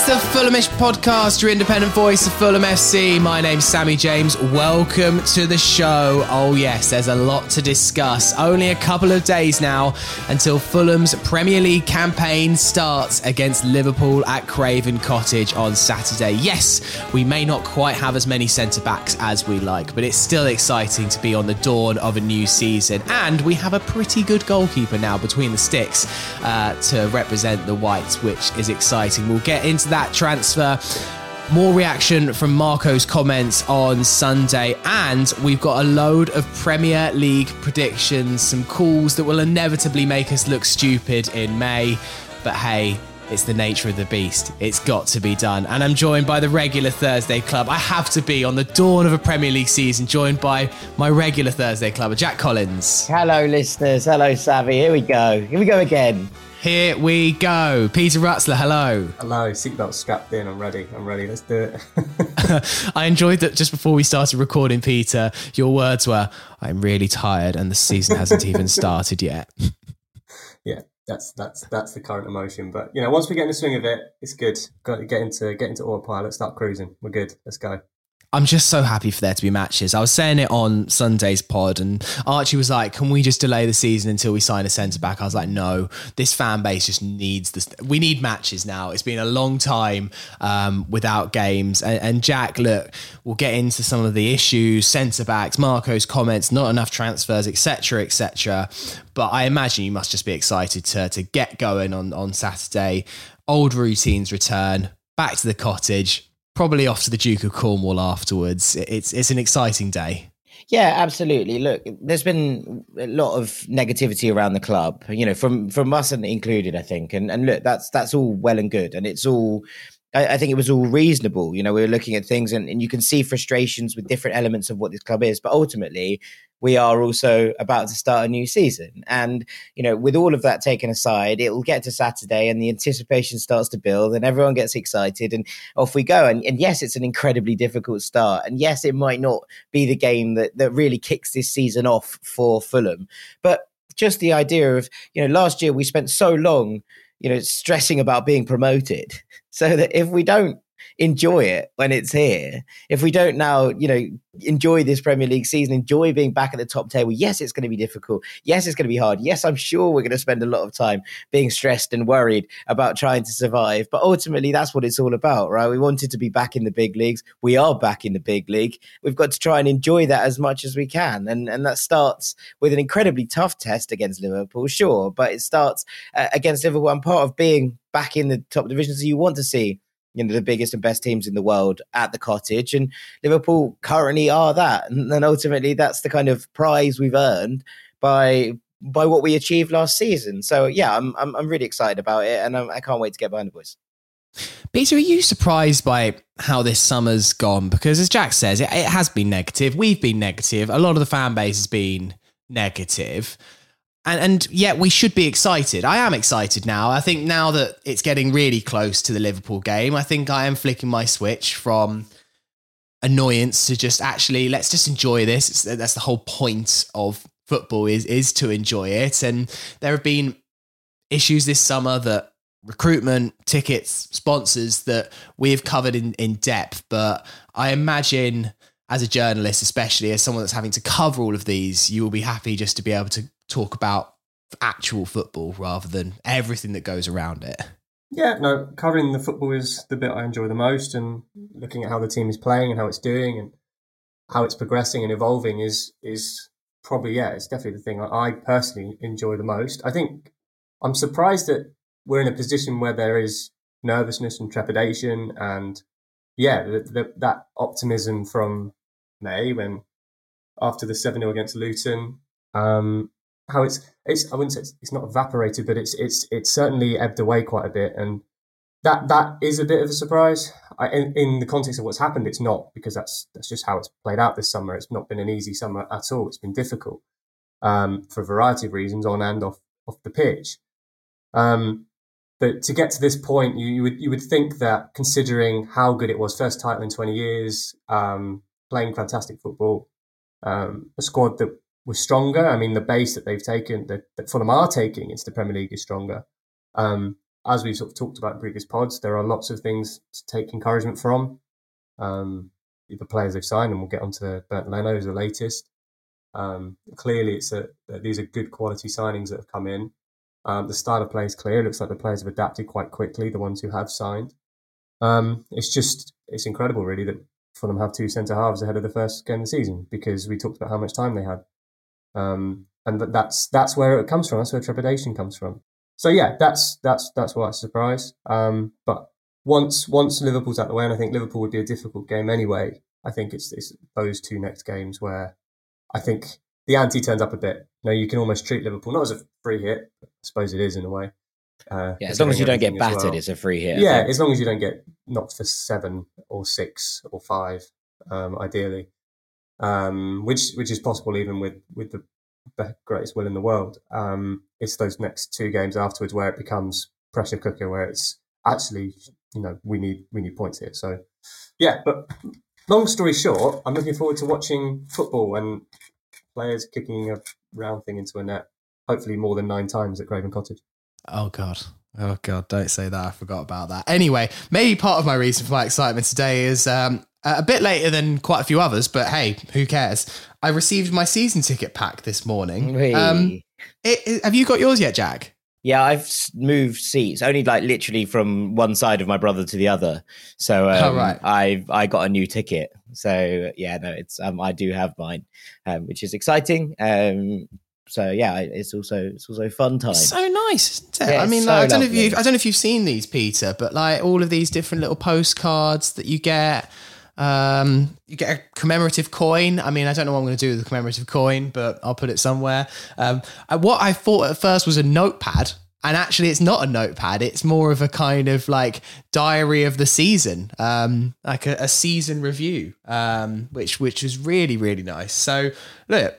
It's the Fulhamish podcast, your independent voice of Fulham FC. My name's Sammy James. Welcome to the show. Oh, yes, there's a lot to discuss. Only a couple of days now until Fulham's Premier League campaign starts against Liverpool at Craven Cottage on Saturday. Yes, we may not quite have as many centre backs as we like, but it's still exciting to be on the dawn of a new season. And we have a pretty good goalkeeper now between the sticks uh, to represent the Whites, which is exciting. We'll get into that transfer. More reaction from Marco's comments on Sunday, and we've got a load of Premier League predictions, some calls that will inevitably make us look stupid in May. But hey, it's the nature of the beast. It's got to be done. And I'm joined by the regular Thursday club. I have to be on the dawn of a Premier League season, joined by my regular Thursday club, Jack Collins. Hello, listeners. Hello, Sammy. Here we go. Here we go again. Here we go. Peter Rutzler, hello. Hello, seatbelt strapped in. I'm ready. I'm ready. Let's do it. I enjoyed that just before we started recording, Peter, your words were, I'm really tired and the season hasn't even started yet. yeah, that's that's that's the current emotion. But you know, once we get in the swing of it, it's good. Got to get into get into autopilot. Start cruising. We're good. Let's go. I'm just so happy for there to be matches. I was saying it on Sunday's pod, and Archie was like, "Can we just delay the season until we sign a centre back?" I was like, "No, this fan base just needs this. We need matches now. It's been a long time um, without games." And, and Jack, look, we'll get into some of the issues, centre backs, Marco's comments, not enough transfers, etc., etc. But I imagine you must just be excited to to get going on on Saturday. Old routines return. Back to the cottage probably off to the Duke of Cornwall afterwards. It's it's an exciting day. Yeah, absolutely. Look, there's been a lot of negativity around the club, you know, from from us and included, I think. And and look, that's that's all well and good, and it's all. I, I think it was all reasonable. You know, we were looking at things, and, and you can see frustrations with different elements of what this club is. But ultimately, we are also about to start a new season. And, you know, with all of that taken aside, it will get to Saturday and the anticipation starts to build and everyone gets excited and off we go. And, and yes, it's an incredibly difficult start. And yes, it might not be the game that, that really kicks this season off for Fulham. But just the idea of, you know, last year we spent so long, you know, stressing about being promoted so that if we don't enjoy it when it's here. If we don't now, you know, enjoy this Premier League season, enjoy being back at the top table, yes, it's going to be difficult. Yes, it's going to be hard. Yes, I'm sure we're going to spend a lot of time being stressed and worried about trying to survive. But ultimately, that's what it's all about, right? We wanted to be back in the big leagues. We are back in the big league. We've got to try and enjoy that as much as we can. And, and that starts with an incredibly tough test against Liverpool, sure, but it starts uh, against Liverpool. And part of being back in the top divisions, you want to see you know the biggest and best teams in the world at the cottage and liverpool currently are that and, and ultimately that's the kind of prize we've earned by by what we achieved last season so yeah i'm i'm, I'm really excited about it and I'm, i can't wait to get behind the boys Peter, are you surprised by how this summer's gone? Because as Jack says, it, it has been negative. We've been negative. A lot of the fan base has been negative. And, and yet we should be excited. I am excited now. I think now that it's getting really close to the Liverpool game, I think I am flicking my switch from annoyance to just actually let's just enjoy this. It's, that's the whole point of football is is to enjoy it. And there have been issues this summer that recruitment, tickets, sponsors that we have covered in, in depth. But I imagine as a journalist, especially as someone that's having to cover all of these, you will be happy just to be able to talk about actual football rather than everything that goes around it. Yeah, no, covering the football is the bit I enjoy the most, and looking at how the team is playing and how it's doing and how it's progressing and evolving is is probably yeah, it's definitely the thing I personally enjoy the most. I think I'm surprised that we're in a position where there is nervousness and trepidation and yeah, the, the, that optimism from May when after the seven 0 against Luton, um, how it's it's I wouldn't say it's, it's not evaporated, but it's it's it's certainly ebbed away quite a bit, and that that is a bit of a surprise. I, in, in the context of what's happened, it's not because that's that's just how it's played out this summer. It's not been an easy summer at all. It's been difficult um, for a variety of reasons, on and off off the pitch. Um, but to get to this point, you, you, would you would think that considering how good it was, first title in twenty years, um, playing fantastic football, um, a squad that was stronger. I mean, the base that they've taken, that, that Fulham are taking into the Premier League, is stronger. Um, as we've sort of talked about in previous pods, there are lots of things to take encouragement from. Um, the players they've signed, and we'll get onto Bernd Leno as the latest. Um, clearly, it's a these are good quality signings that have come in. Um, the style of play is clear. It looks like the players have adapted quite quickly. The ones who have signed, um, it's just it's incredible, really, that Fulham have two centre halves ahead of the first game of the season because we talked about how much time they had, um, and that's that's where it comes from. That's where trepidation comes from. So yeah, that's that's that's why it's a surprise. Um, but once once Liverpool's out the way, and I think Liverpool would be a difficult game anyway. I think it's, it's those two next games where I think the ante turns up a bit. You know, you can almost treat Liverpool not as a free hit. I suppose it is in a way. Uh, yeah, as long as you don't get battered, well. it's a free hit. Yeah, as long as you don't get knocked for seven or six or five, um, ideally, um, which which is possible even with with the greatest will in the world. Um, it's those next two games afterwards where it becomes pressure cooker, where it's actually you know we need we need points here. So yeah, but long story short, I'm looking forward to watching football and players kicking a round thing into a net, hopefully more than nine times at Craven Cottage. Oh God. Oh God, don't say that. I forgot about that. Anyway, maybe part of my reason for my excitement today is um, a bit later than quite a few others, but hey, who cares? I received my season ticket pack this morning. Um, it, it, have you got yours yet, Jack? Yeah, I've moved seats only like literally from one side of my brother to the other. So um, oh, right. I've I got a new ticket. So yeah, no, it's um, I do have mine, um, which is exciting. Um, so yeah, it's also it's also fun time. So nice, isn't it? Yeah, I mean, so like, I don't lovely. know if you I don't know if you've seen these, Peter, but like all of these different little postcards that you get. Um, you get a commemorative coin. I mean, I don't know what I'm going to do with the commemorative coin, but I'll put it somewhere. Um, what I thought at first was a notepad, and actually, it's not a notepad. It's more of a kind of like diary of the season, um, like a, a season review, um, which which was really really nice. So look,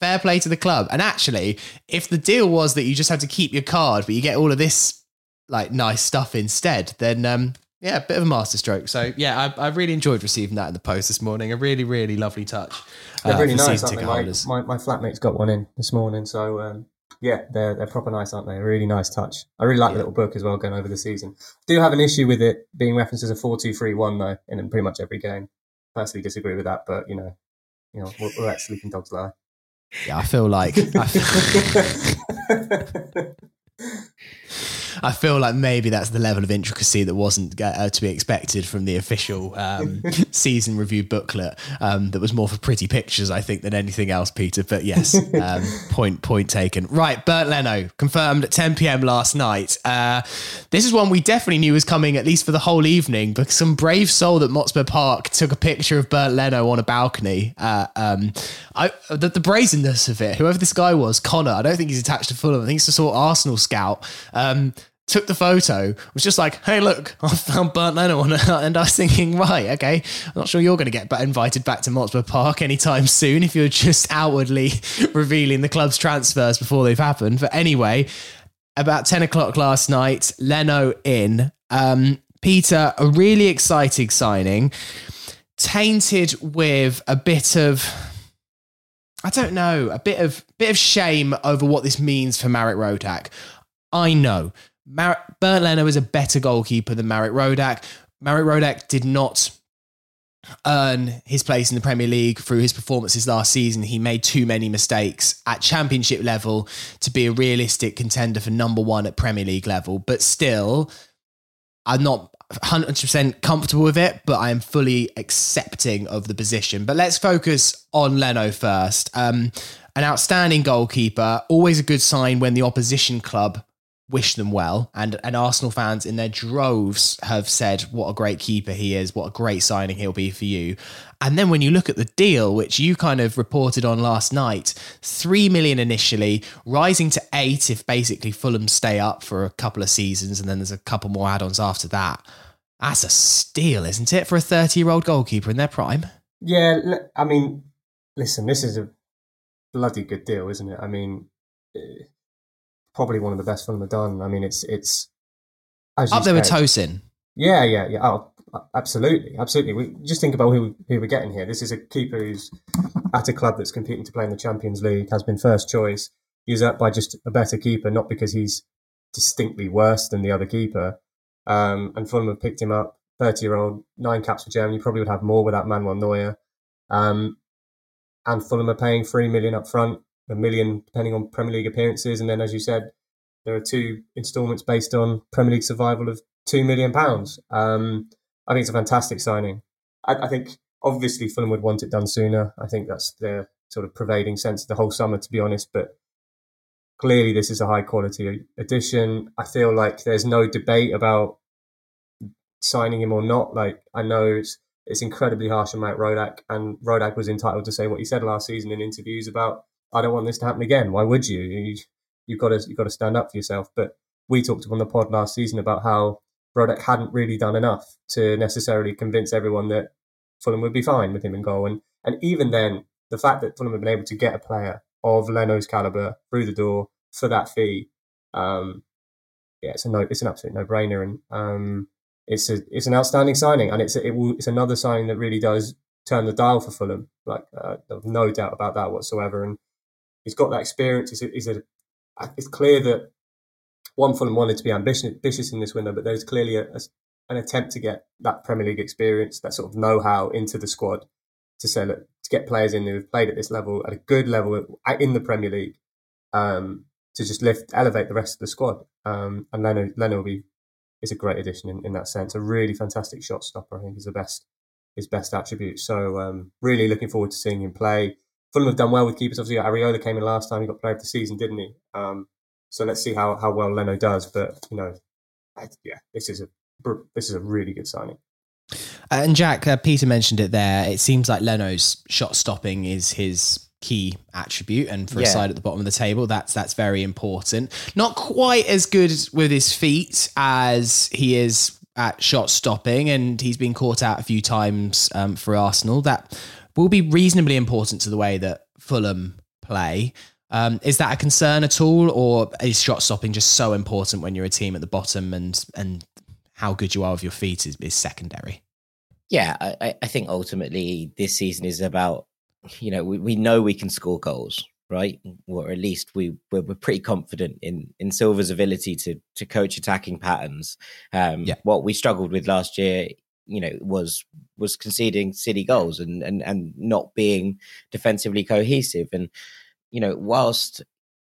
fair play to the club. And actually, if the deal was that you just had to keep your card, but you get all of this like nice stuff instead, then um, yeah, a bit of a masterstroke. So yeah, I, I, really enjoyed receiving that in the post this morning. A really, really lovely touch. They're uh, really nice. Aren't they? My, my, my, flatmate's got one in this morning, so um, yeah, they're they're proper nice, aren't they? A really nice touch. I really like yeah. the little book as well, going over the season. Do have an issue with it being referenced as a four-two-three-one though, in pretty much every game. Personally, disagree with that, but you know, you know, we're, we're at sleeping dogs lie. Yeah, I feel like. I feel, I feel like maybe that's the level of intricacy that wasn't uh, to be expected from the official um, season review booklet. Um, that was more for pretty pictures, I think, than anything else, Peter. But yes, um, point point taken. Right, Bernd Leno confirmed at 10 p.m. last night. Uh, this is one we definitely knew was coming at least for the whole evening, because some brave soul at Motspur Park took a picture of Bernd Leno on a balcony. Uh, um, I, the, the, brazenness of it, whoever this guy was, Connor. I don't think he's attached to Fulham. I think he's a sort of Arsenal scout. Um, took the photo, was just like, hey, look, I found Bernd Leno on. And I was thinking, right, okay, I'm not sure you're going to get invited back to Motspur Park anytime soon if you're just outwardly revealing the club's transfers before they've happened. But anyway, about 10 o'clock last night, Leno in. Um, Peter, a really exciting signing, tainted with a bit of. I don't know, a bit of bit of shame over what this means for Marek Rodak. I know Mar- Bernd Leno is a better goalkeeper than Marek Rodak. Marek Rodak did not earn his place in the Premier League through his performances last season. He made too many mistakes at championship level to be a realistic contender for number one at Premier League level. But still, I'm not 100% comfortable with it, but I am fully accepting of the position. But let's focus on Leno first. Um, an outstanding goalkeeper, always a good sign when the opposition club wish them well. And and Arsenal fans in their droves have said what a great keeper he is, what a great signing he'll be for you. And then when you look at the deal, which you kind of reported on last night, three million initially, rising to eight if basically Fulham stay up for a couple of seasons, and then there's a couple more add-ons after that. That's a steal, isn't it, for a 30-year-old goalkeeper in their prime? Yeah, I mean, listen, this is a bloody good deal, isn't it? I mean, eh, probably one of the best Fulham have done. I mean, it's it's up there with Tosin. Yeah, yeah, yeah. Oh, absolutely, absolutely. We just think about who who we're getting here. This is a keeper who's at a club that's competing to play in the Champions League, has been first choice. He's up by just a better keeper, not because he's distinctly worse than the other keeper. Um, and Fulham have picked him up, thirty year old, nine caps for Germany. Probably would have more without Manuel Neuer. Um, and Fulham are paying three million up front a million depending on Premier League appearances, and then as you said, there are two instalments based on Premier League survival of two million pounds. Um, I think it's a fantastic signing. I, I, think obviously Fulham would want it done sooner. I think that's the sort of pervading sense of the whole summer, to be honest. But clearly, this is a high quality addition. I feel like there's no debate about signing him or not. Like I know it's it's incredibly harsh on Marek Rodak, and Rodak was entitled to say what he said last season in interviews about I don't want this to happen again. Why would you? you you've got to you've got to stand up for yourself. But we talked on the pod last season about how Rodak hadn't really done enough to necessarily convince everyone that Fulham would be fine with him in goal. And and even then, the fact that Fulham have been able to get a player of Leno's caliber through the door for that fee, um, yeah, it's a no, it's an absolute no brainer, and um, it's a it's an outstanding signing, and it's a, it will, it's another signing that really does turn the dial for Fulham. Like, uh, no doubt about that whatsoever. And he's got that experience. He's a, he's a, it's clear that one Fulham wanted to be ambitious, ambitious in this window, but there's clearly a, a, an attempt to get that Premier League experience, that sort of know-how into the squad to say, look, to get players in who've played at this level, at a good level in the Premier League, um, to just lift, elevate the rest of the squad. Um, and Leno, Leno will be, is a great addition in, in that sense. A really fantastic shot stopper. I think is the best, his best attribute. So, um, really looking forward to seeing him play. Fulham have done well with keepers. Obviously, Areola came in last time. He got player of the season, didn't he? Um, so let's see how, how well Leno does. But you know, I, yeah, this is a this is a really good signing. Uh, and Jack, uh, Peter mentioned it there. It seems like Leno's shot stopping is his key attribute, and for yeah. a side at the bottom of the table, that's that's very important. Not quite as good with his feet as he is at shot stopping, and he's been caught out a few times um, for Arsenal. That will be reasonably important to the way that Fulham play. Um, is that a concern at all, or is shot stopping just so important when you're a team at the bottom and and how good you are with your feet is, is secondary? Yeah, I, I think ultimately this season is about you know we, we know we can score goals right or at least we we're, we're, pretty confident in in Silva's ability to to coach attacking patterns um yeah. what we struggled with last year you know was was conceding silly goals and and and not being defensively cohesive. And you know whilst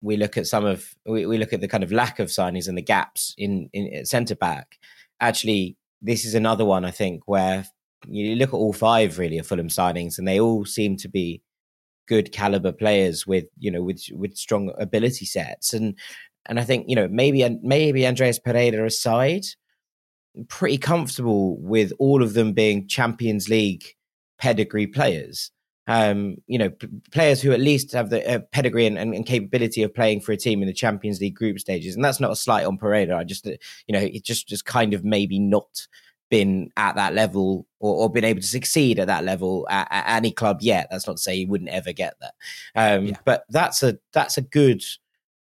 we look at some of we, we look at the kind of lack of signings and the gaps in in centre back actually this is another one i think where you look at all five really of fulham signings and they all seem to be good caliber players with you know with with strong ability sets. And and i think you know maybe maybe andreas pereira aside pretty comfortable with all of them being Champions League pedigree players. Um, you know, p- players who at least have the uh, pedigree and, and, and, capability of playing for a team in the Champions League group stages. And that's not a slight on Pereira. I just, uh, you know, it just just kind of maybe not been at that level or, or been able to succeed at that level at, at, any club yet. That's not to say he wouldn't ever get that. Um, yeah. But that's a that's a good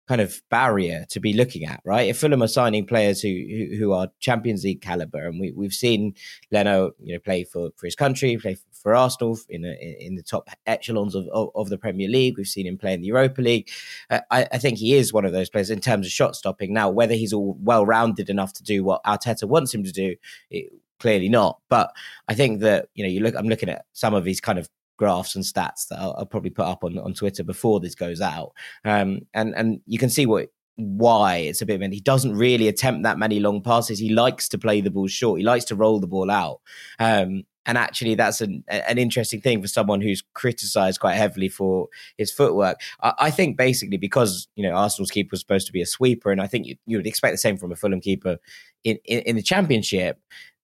kind of barrier to be looking at, right? If Fulham are signing players who who, who are Champions League caliber, and we we've seen Leno, you know, play for, for his country, play for, Arsenal in a, in the top echelons of, of, of the Premier League. We've seen him play in the Europa League. Uh, I, I think he is one of those players in terms of shot stopping. Now, whether he's all well rounded enough to do what Arteta wants him to do. It, clearly not but i think that you know you look i'm looking at some of his kind of graphs and stats that I'll, I'll, probably put up on, on Twitter before this goes out. Um, and and you can see what why it's a bit of he doesn't really attempt that many long passes. He likes to play the ball short. He likes to roll the ball out. Um, and actually that's an an interesting thing for someone who's criticised quite heavily for his footwork. I, I, think basically because you know Arsenal's keeper was supposed to be a sweeper, and I think you, you would expect the same from a Fulham keeper in, in, in the Championship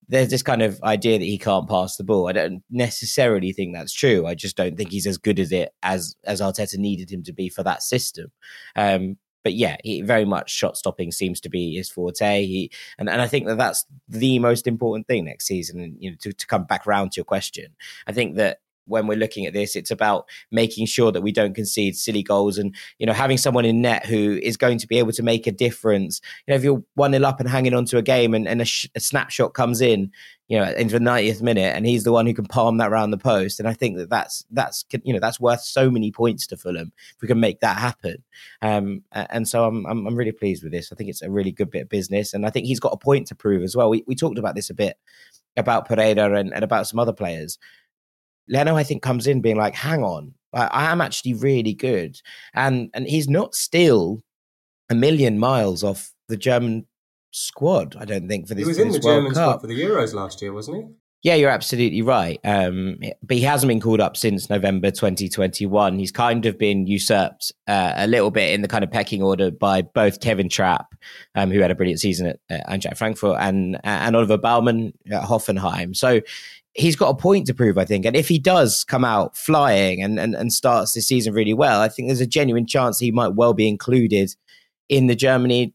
there's this kind of idea that he can't pass the ball. I don't necessarily think that's true. I just don't think he's as good as it as as Arteta needed him to be for that system. Um, but yeah, he very much shot stopping seems to be his forte. He and, and I think that that's the most important thing next season. And you know, to, to come back around to your question, I think that when we're looking at this. It's about making sure that we don't concede silly goals and, you know, having someone in net who is going to be able to make a difference. You know, if you're 1 0 up and hanging on to a game and, and a, sh- a, snapshot comes in, you know, into the 90th minute and he's the one who can palm that around the post. And I think that that's, that's, you know, that's worth so many points to Fulham if we can make that happen. Um, and so I'm, I'm, I'm really pleased with this. I think it's a really good bit of business. And I think he's got a point to prove as well. We, we talked about this a bit about Pereira and, and about some other players. Leno, I think, comes in being like, hang on, I, I am actually really good. And and he's not still a million miles off the German squad, I don't think, for this He was in the World German Cup. squad for the Euros last year, wasn't he? Yeah, you're absolutely right. Um, but he hasn't been called up since November 2021. He's kind of been usurped uh, a little bit in the kind of pecking order by both Kevin Trapp, um, who had a brilliant season at uh, Eintracht Frankfurt, and and Oliver Baumann at Hoffenheim. So he's got a point to prove, I think. And if he does come out flying and, and, and starts this season really well, I think there's a genuine chance he might well be included in the Germany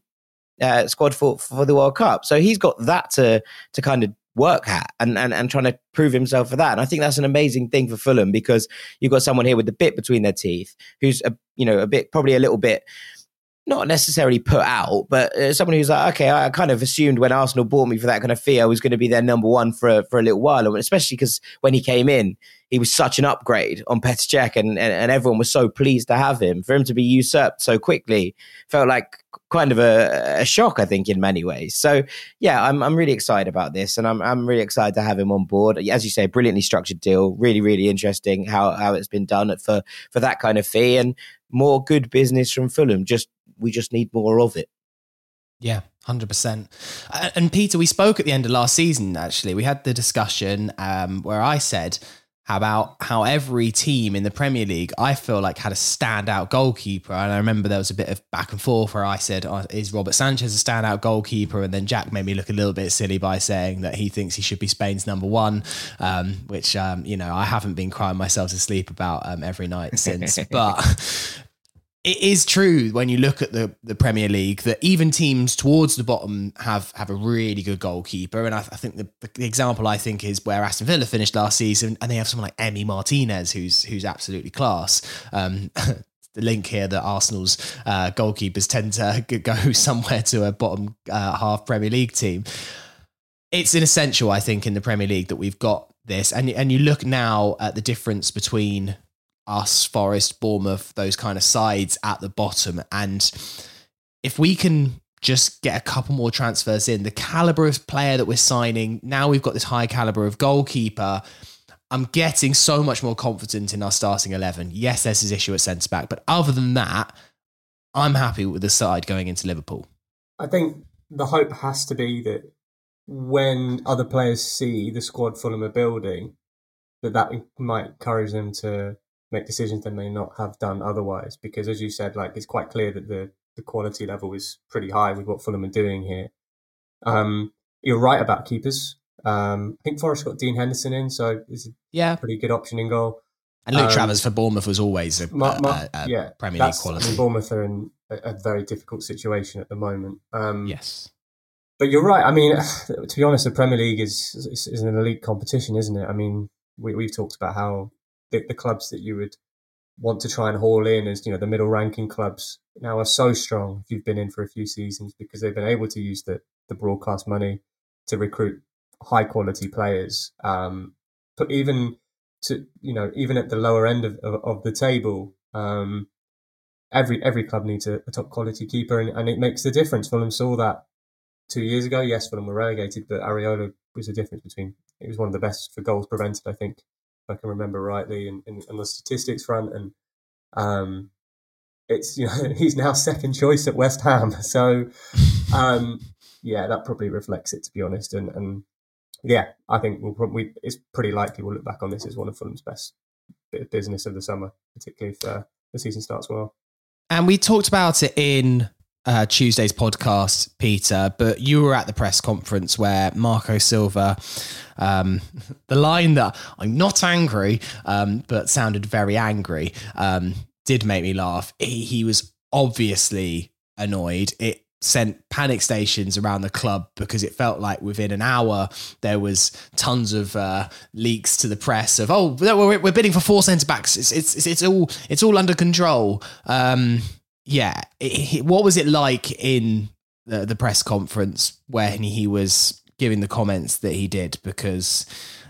uh, squad for, for the World Cup. So he's got that to to kind of work at and, and, and trying to prove himself for that. And I think that's an amazing thing for Fulham because you've got someone here with the bit between their teeth who's a you know a bit probably a little bit not necessarily put out, but uh, someone who's like, okay, I kind of assumed when Arsenal bought me for that kind of fee, I was going to be their number one for for a little while, especially because when he came in, he was such an upgrade on Petr Cech, and, and and everyone was so pleased to have him. For him to be usurped so quickly felt like kind of a, a shock, I think, in many ways. So yeah, I'm I'm really excited about this, and I'm I'm really excited to have him on board. As you say, brilliantly structured deal, really really interesting how how it's been done for for that kind of fee, and more good business from Fulham. Just we just need more of it. Yeah, hundred percent. And Peter, we spoke at the end of last season. Actually, we had the discussion um, where I said about how every team in the Premier League, I feel like had a standout goalkeeper. And I remember there was a bit of back and forth where I said, oh, "Is Robert Sanchez a standout goalkeeper?" And then Jack made me look a little bit silly by saying that he thinks he should be Spain's number one, um, which um, you know I haven't been crying myself to sleep about um, every night since. but it is true when you look at the, the Premier League that even teams towards the bottom have have a really good goalkeeper. And I, I think the, the, example I think is where Aston Villa finished last season, and they have someone like Emi Martinez, who's who's absolutely class. Um, the link here that Arsenal's uh, goalkeepers tend to go somewhere to a bottom uh, half Premier League team. It's an essential, I think, in the Premier League that we've got this, and and you look now at the difference between us, Forest, Bournemouth, those kind of sides at the bottom. And if we can just get a couple more transfers in, the caliber of player that we're signing, now we've got this high caliber of goalkeeper. I'm getting so much more confident in our starting 11. Yes, there's his issue at centre back, but other than that, I'm happy with the side going into Liverpool. I think the hope has to be that when other players see the squad Fulham are building, that that might encourage them to make decisions they may not have done otherwise. Because as you said, like it's quite clear that the the quality level is pretty high with what Fulham are doing here. Um, you're right about keepers. Um, I think Forest got Dean Henderson in, so it's a yeah. pretty good option in goal. And Luke um, Travers for Bournemouth was always a, my, my, a, a yeah, Premier League quality. I mean, Bournemouth are in a, a, very difficult situation at the moment. Um, yes. But you're right. I mean, to be honest, the Premier League is, is, is an elite competition, isn't it? I mean, we, we've talked about how the, the clubs that you would want to try and haul in as you know the middle ranking clubs now are so strong if you've been in for a few seasons because they've been able to use the the broadcast money to recruit high quality players um but even to you know even at the lower end of, of, of the table um every every club needs a, a top quality keeper and, and it makes a difference. Fulham saw that two years ago. Yes Fulham were relegated but Areola was a difference between it was one of the best for goals prevented I think I can remember rightly, in, in, in the statistics front. And um, it's you know he's now second choice at West Ham. So um, yeah, that probably reflects it to be honest. And, and yeah, I think we'll probably it's pretty likely we'll look back on this as one of Fulham's best bit of business of the summer, particularly if uh, the season starts well. And we talked about it in uh, Tuesday's podcast, Peter, but you were at the press conference where Marco Silva, um, the line that I'm not angry, um, but sounded very angry, um, did make me laugh. He, he was obviously annoyed. It sent panic stations around the club because it felt like within an hour there was tons of uh, leaks to the press of oh we're, we're bidding for four centre backs it's, it's it's all it's all under control um, yeah it, what was it like in the, the press conference when he was giving the comments that he did because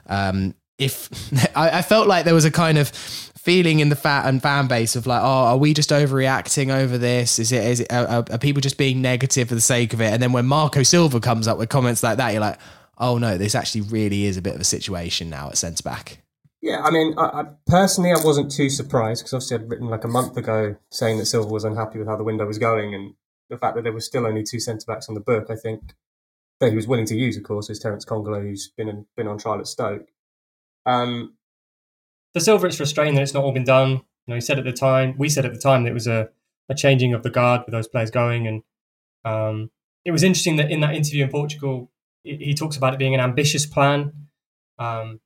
um, if I, I felt like there was a kind of feeling in the fat and fan base of like, oh, are we just overreacting over this? Is it is it are, are, people just being negative for the sake of it? And then when Marco Silva comes up with comments like that, you're like, oh no, this actually really is a bit of a situation now at centre back. Yeah, I mean, I, I, personally, I wasn't too surprised because obviously I'd written like a month ago saying that Silva was unhappy with how the window was going, and the fact that there was still only two centre backs on the book, I think that he was willing to use, of course, is Terence Kongolo, who's been in, been on trial at Stoke. Um, for Silva, it's frustrating that it's not all been done. You know, he said at the time, we said at the time that it was a, a changing of the guard with those players going. And um, it was interesting that in that interview in Portugal, he, he talks about it being an ambitious plan. Um,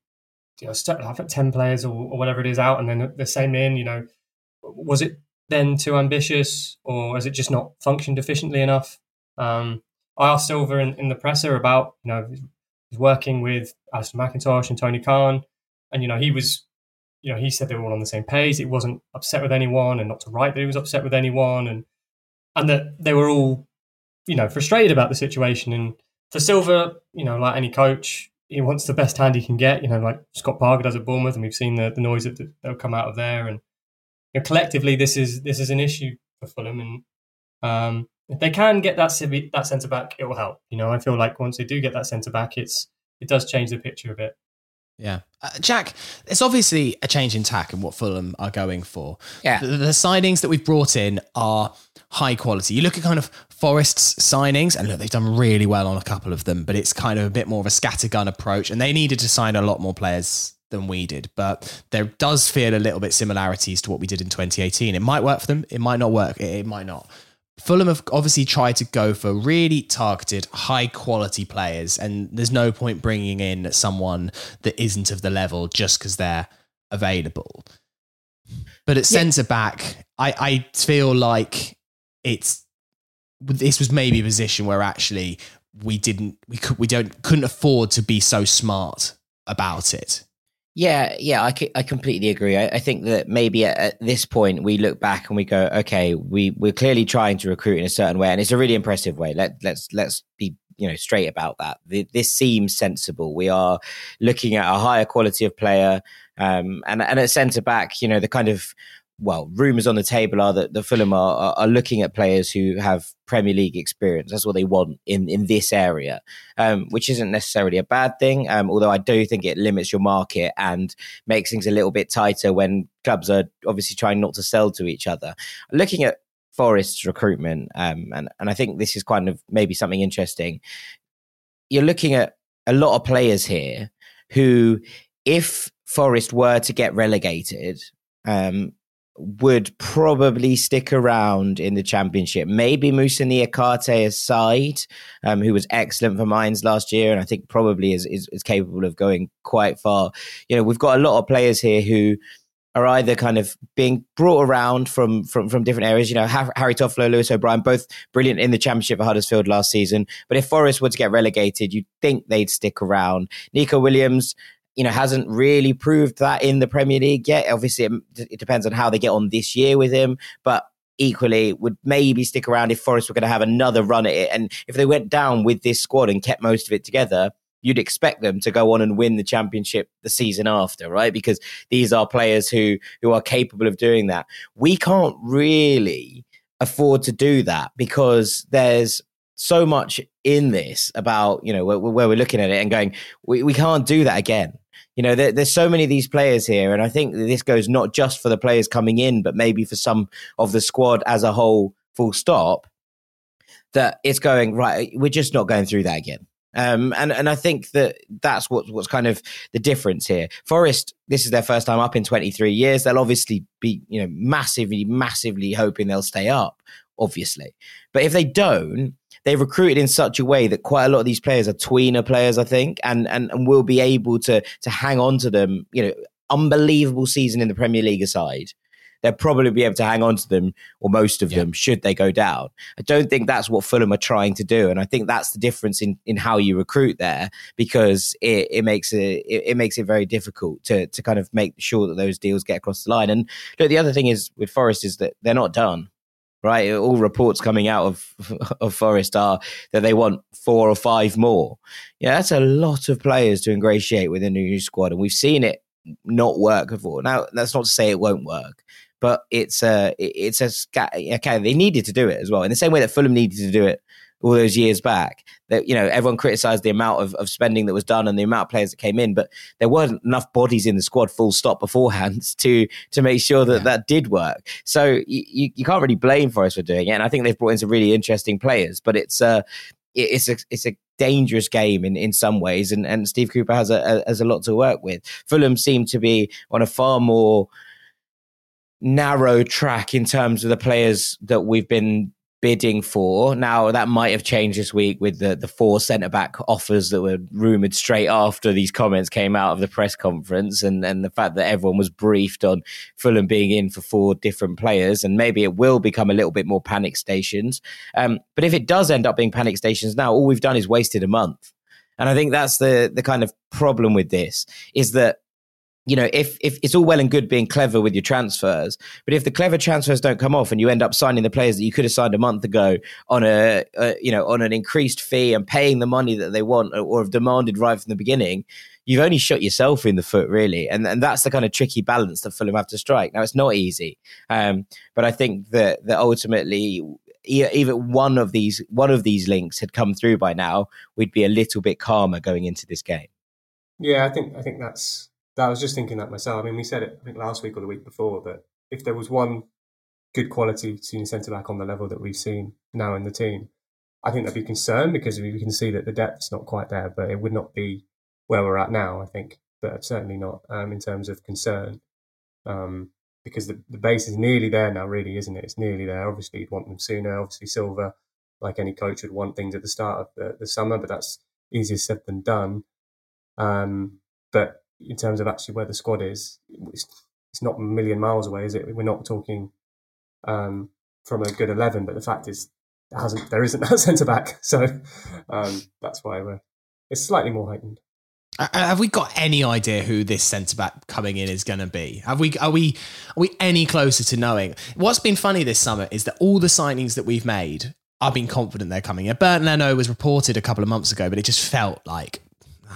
you know, have 10 players or, or, whatever it is out and then the same in, you know, was it then too ambitious or has it just not functioned efficiently enough? Um, I asked Silva in, in, the presser about, you know, he's working with Alistair Mackintosh and Tony Khan. And, you know, he was you know, he said they were all on the same page. It wasn't upset with anyone, and not to write that he was upset with anyone, and and that they were all, you know, frustrated about the situation. And for Silva, you know, like any coach, he wants the best hand he can get. You know, like Scott Parker does at Bournemouth, and we've seen the, the noise that that'll come out of there. And you know, collectively, this is this is an issue for Fulham, and um, if they can get that that centre back, it will help. You know, I feel like once they do get that centre back, it's it does change the picture a bit. Yeah. Uh, Jack, it's obviously a change in tack and what Fulham are going for. Yeah. The, the, signings that we've brought in are high quality. You look at kind of Forest's signings, and look, they've done really well on a couple of them, but it's kind of a bit more of a scattergun approach, and they needed to sign a lot more players than we did. But there does feel a little bit similarities to what we did in 2018. It might work for them, it might not work, it, it might not. Fulham have obviously tried to go for really targeted, high quality players, and there's no point bringing in someone that isn't of the level just because they're available. But at yeah. centre back, I, I feel like it's this was maybe a position where actually we didn't we could we don't couldn't afford to be so smart about it. Yeah, yeah, I, I completely agree. I, I think that maybe at, at, this point we look back and we go, okay, we we're clearly trying to recruit in a certain way, and it's a really impressive way. Let let's let's be you know straight about that. The, this seems sensible. We are looking at a higher quality of player, um, and and at centre back, you know, the kind of well, rumours on the table are that the Fulham are, are, looking at players who have Premier League experience. That's what they want in, in this area, um, which isn't necessarily a bad thing. Um, although I do think it limits your market and makes things a little bit tighter when clubs are obviously trying not to sell to each other. Looking at Forest's recruitment, um, and, and I think this is kind of maybe something interesting. You're looking at a lot of players here who, if Forest were to get relegated, um, would probably stick around in the championship. Maybe Moussa Niakhaté aside, um, who was excellent for Mainz last year, and I think probably is, is, is capable of going quite far. You know, we've got a lot of players here who are either kind of being brought around from from from different areas. You know, Harry Toffolo, Lewis O'Brien, both brilliant in the championship for Huddersfield last season. But if Forest were to get relegated, you'd think they'd stick around. Neco Williams, you know, hasn't really proved that in the Premier League yet. Obviously, it, it depends on how they get on this year with him, but equally would maybe stick around if Forest were going to have another run at it. And if they went down with this squad and kept most of it together, you'd expect them to go on and win the championship the season after, right? Because these are players who who are capable of doing that. We can't really afford to do that because there's so much in this about you know where, where we're looking at it and going we, we can't do that again you know, there, there's so many of these players here, and I think this goes not just for the players coming in, but maybe for some of the squad as a whole. Full stop. That it's going right. We're just not going through that again. Um, and and I think that that's what what's kind of the difference here. Forest, this is their first time up in 23 years. They'll obviously be you know massively massively hoping they'll stay up, obviously. But if they don't, they've recruited in such a way that quite a lot of these players are tweener players, I think, and and, and will be able to to hang on to them. You know, unbelievable season in the Premier League aside they'll probably be able to hang on to them or most of yeah. them should they go down. I don't think that's what Fulham are trying to do, and I think that's the difference in in how you recruit there because it, it makes it, it makes it very difficult to to kind of make sure that those deals get across the line. And look, the other thing is with Forest is that they're not done. Right, all reports coming out of of Forest are that they want four or five more. Yeah, that's a lot of players to ingratiate within a new squad, and we've seen it not work before. Now, that's not to say it won't work, but it's a it's a okay. They needed to do it as well in the same way that Fulham needed to do it all those years back. That you know everyone criticised the amount of, of spending that was done and the amount of players that came in, but there weren't enough bodies in the squad full stop beforehand to to make sure that yeah. that did work. So you, you can't really blame Forest for doing it. And I think they've brought in some really interesting players, but it's uh, a it's a it's a dangerous game in, in some ways, and, and Steve Cooper has a, a has a lot to work with. Fulham seem to be on a far more narrow track in terms of the players that we've been bidding for. Now that might have changed this week with the the four centre back offers that were rumored straight after these comments came out of the press conference, and and the fact that everyone was briefed on Fulham being in for four different players, and maybe it will become a little bit more panic stations. Um, but if it does end up being panic stations now, all we've done is wasted a month. And I think that's the the kind of problem with this is that you know, if if it's all well and good being clever with your transfers, but if the clever transfers don't come off and you end up signing the players that you could have signed a month ago on a, a you know on an increased fee and paying the money that they want or have demanded right from the beginning, you've only shot yourself in the foot really, and and that's the kind of tricky balance that Fulham have to strike. Now it's not easy, um, but I think that that ultimately even one of these one of these links had come through by now, we'd be a little bit calmer going into this game. Yeah, I think I think that's I was just thinking that myself. I mean, we said it I think last week or the week before that if there was one good quality senior centre back on the level that we've seen now in the team, I think that'd be concerned because we can see that the depth's not quite there, but it would not be where we're at now. I think, but certainly not um, in terms of concern, um, because the, the base is nearly there now. Really, isn't it? It's nearly there. Obviously, you'd want them sooner. Obviously, Silva, like any coach, would want things at the start of the, the summer, but that's easier said than done. Um, but in terms of actually where the squad is, it's, it's not a million miles away, is it? We're not talking um, from a good eleven, but the fact is, there hasn't there isn't that centre back, so um, that's why we're it's slightly more heightened. Uh, uh, have we got any idea who this centre back coming in is going to be? Have we are we are we any closer to knowing? What's been funny this summer is that all the signings that we've made, I've been confident they're coming. in. Bernd Leno was reported a couple of months ago, but it just felt like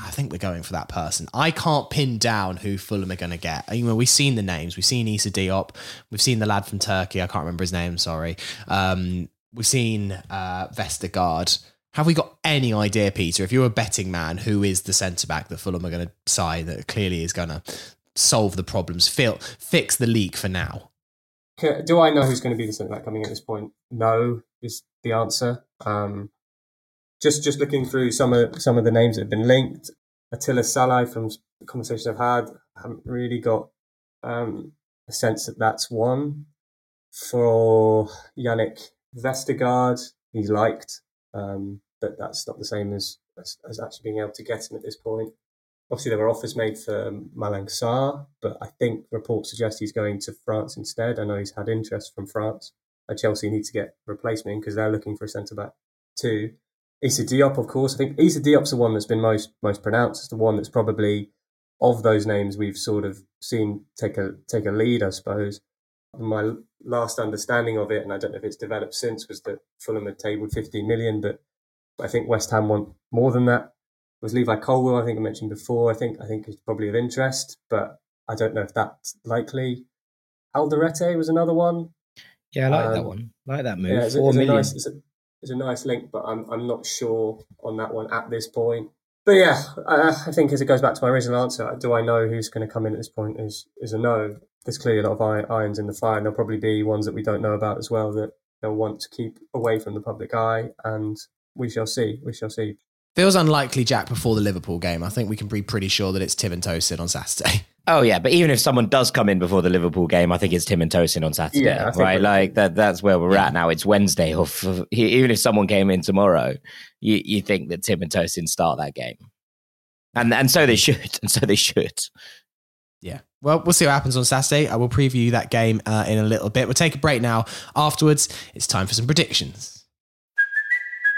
I think we're going for that person. I can't pin down who Fulham are going to get. We've seen the names. We've seen Issa Diop. We've seen the lad from Turkey. I can't remember his name. Sorry. Um, we've seen uh, Vestergaard. Have we got any idea, Peter, if you're a betting man, who is the centre back that Fulham are going to sign that clearly is going to solve the problems, fix the leak for now? Do I know who's going to be the centre back coming at this point? No, is the answer. Um, just just looking through some of some of the names that have been linked, Attila Szalai from the conversations I've had, I haven't really got um, a sense that that's one. For Jannik Vestergaard, he's liked, um, but that's not the same as, as, as actually being able to get him at this point. Obviously, there were offers made for Malang Sarr, but I think reports suggest he's going to France instead. I know he's had interest from France. Chelsea need to get replacement because they're looking for a centre back too. Issa Diop, of course. I think Issa Diop's the one that's been most most pronounced. It's the one that's probably of those names we've sort of seen take a take a lead, I suppose. My last understanding of it, and I don't know if it's developed since, was that Fulham had tabled 15 million, but I think West Ham want more than that. It was Levi Colwill, I think I mentioned before. I think I think is probably of interest, but I don't know if that's likely. Alderete was another one. Yeah, I like um, that one. I like that move. Yeah, it's, it's a nice, it's a, is a nice link, but I'm I'm not sure on that one at this point. But yeah, I, I think as it goes back to my original answer, do I know who's going to come in at this point? Is is a no. There's clearly a lot of irons in the fire, and there'll probably be ones that we don't know about as well that they'll want to keep away from the public eye, and we shall see. We shall see Feels unlikely, Jack, before the Liverpool game. I think we can be pretty sure that it's Tim and Tosin on Saturday. Oh yeah, but even if someone does come in before the Liverpool game, I think it's Tim and Tosin on Saturday, Yeah, right? Like that. That's where we're at now. It's Wednesday. Or f- even if someone came in tomorrow, you you think that Tim and Tosin start that game, and and so they should, and so they should. Yeah. Well, we'll see what happens on Saturday. I will preview that game uh, in a little bit. We'll take a break now. Afterwards, it's time for some predictions.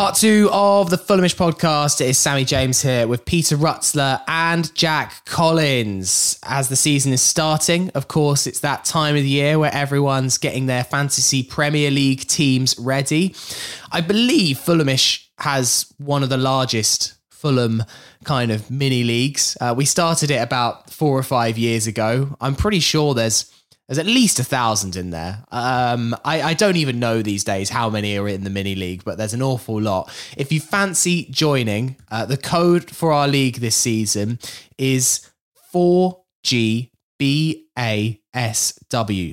Part two of the Fulhamish podcast. Is Sammy James here with Peter Rutzler and Jack Collins. As the season is starting, of course, it's that time of the year where everyone's getting their fantasy Premier League teams ready. I believe Fulhamish has one of the largest Fulham kind of mini leagues. Uh, we started it about four or five years ago. I'm pretty sure there's there's at least a thousand in there. Um, I, I don't even know these days how many are in the mini league, but there's an awful lot. If you fancy joining, uh, the code for our league this season is 4GBASW.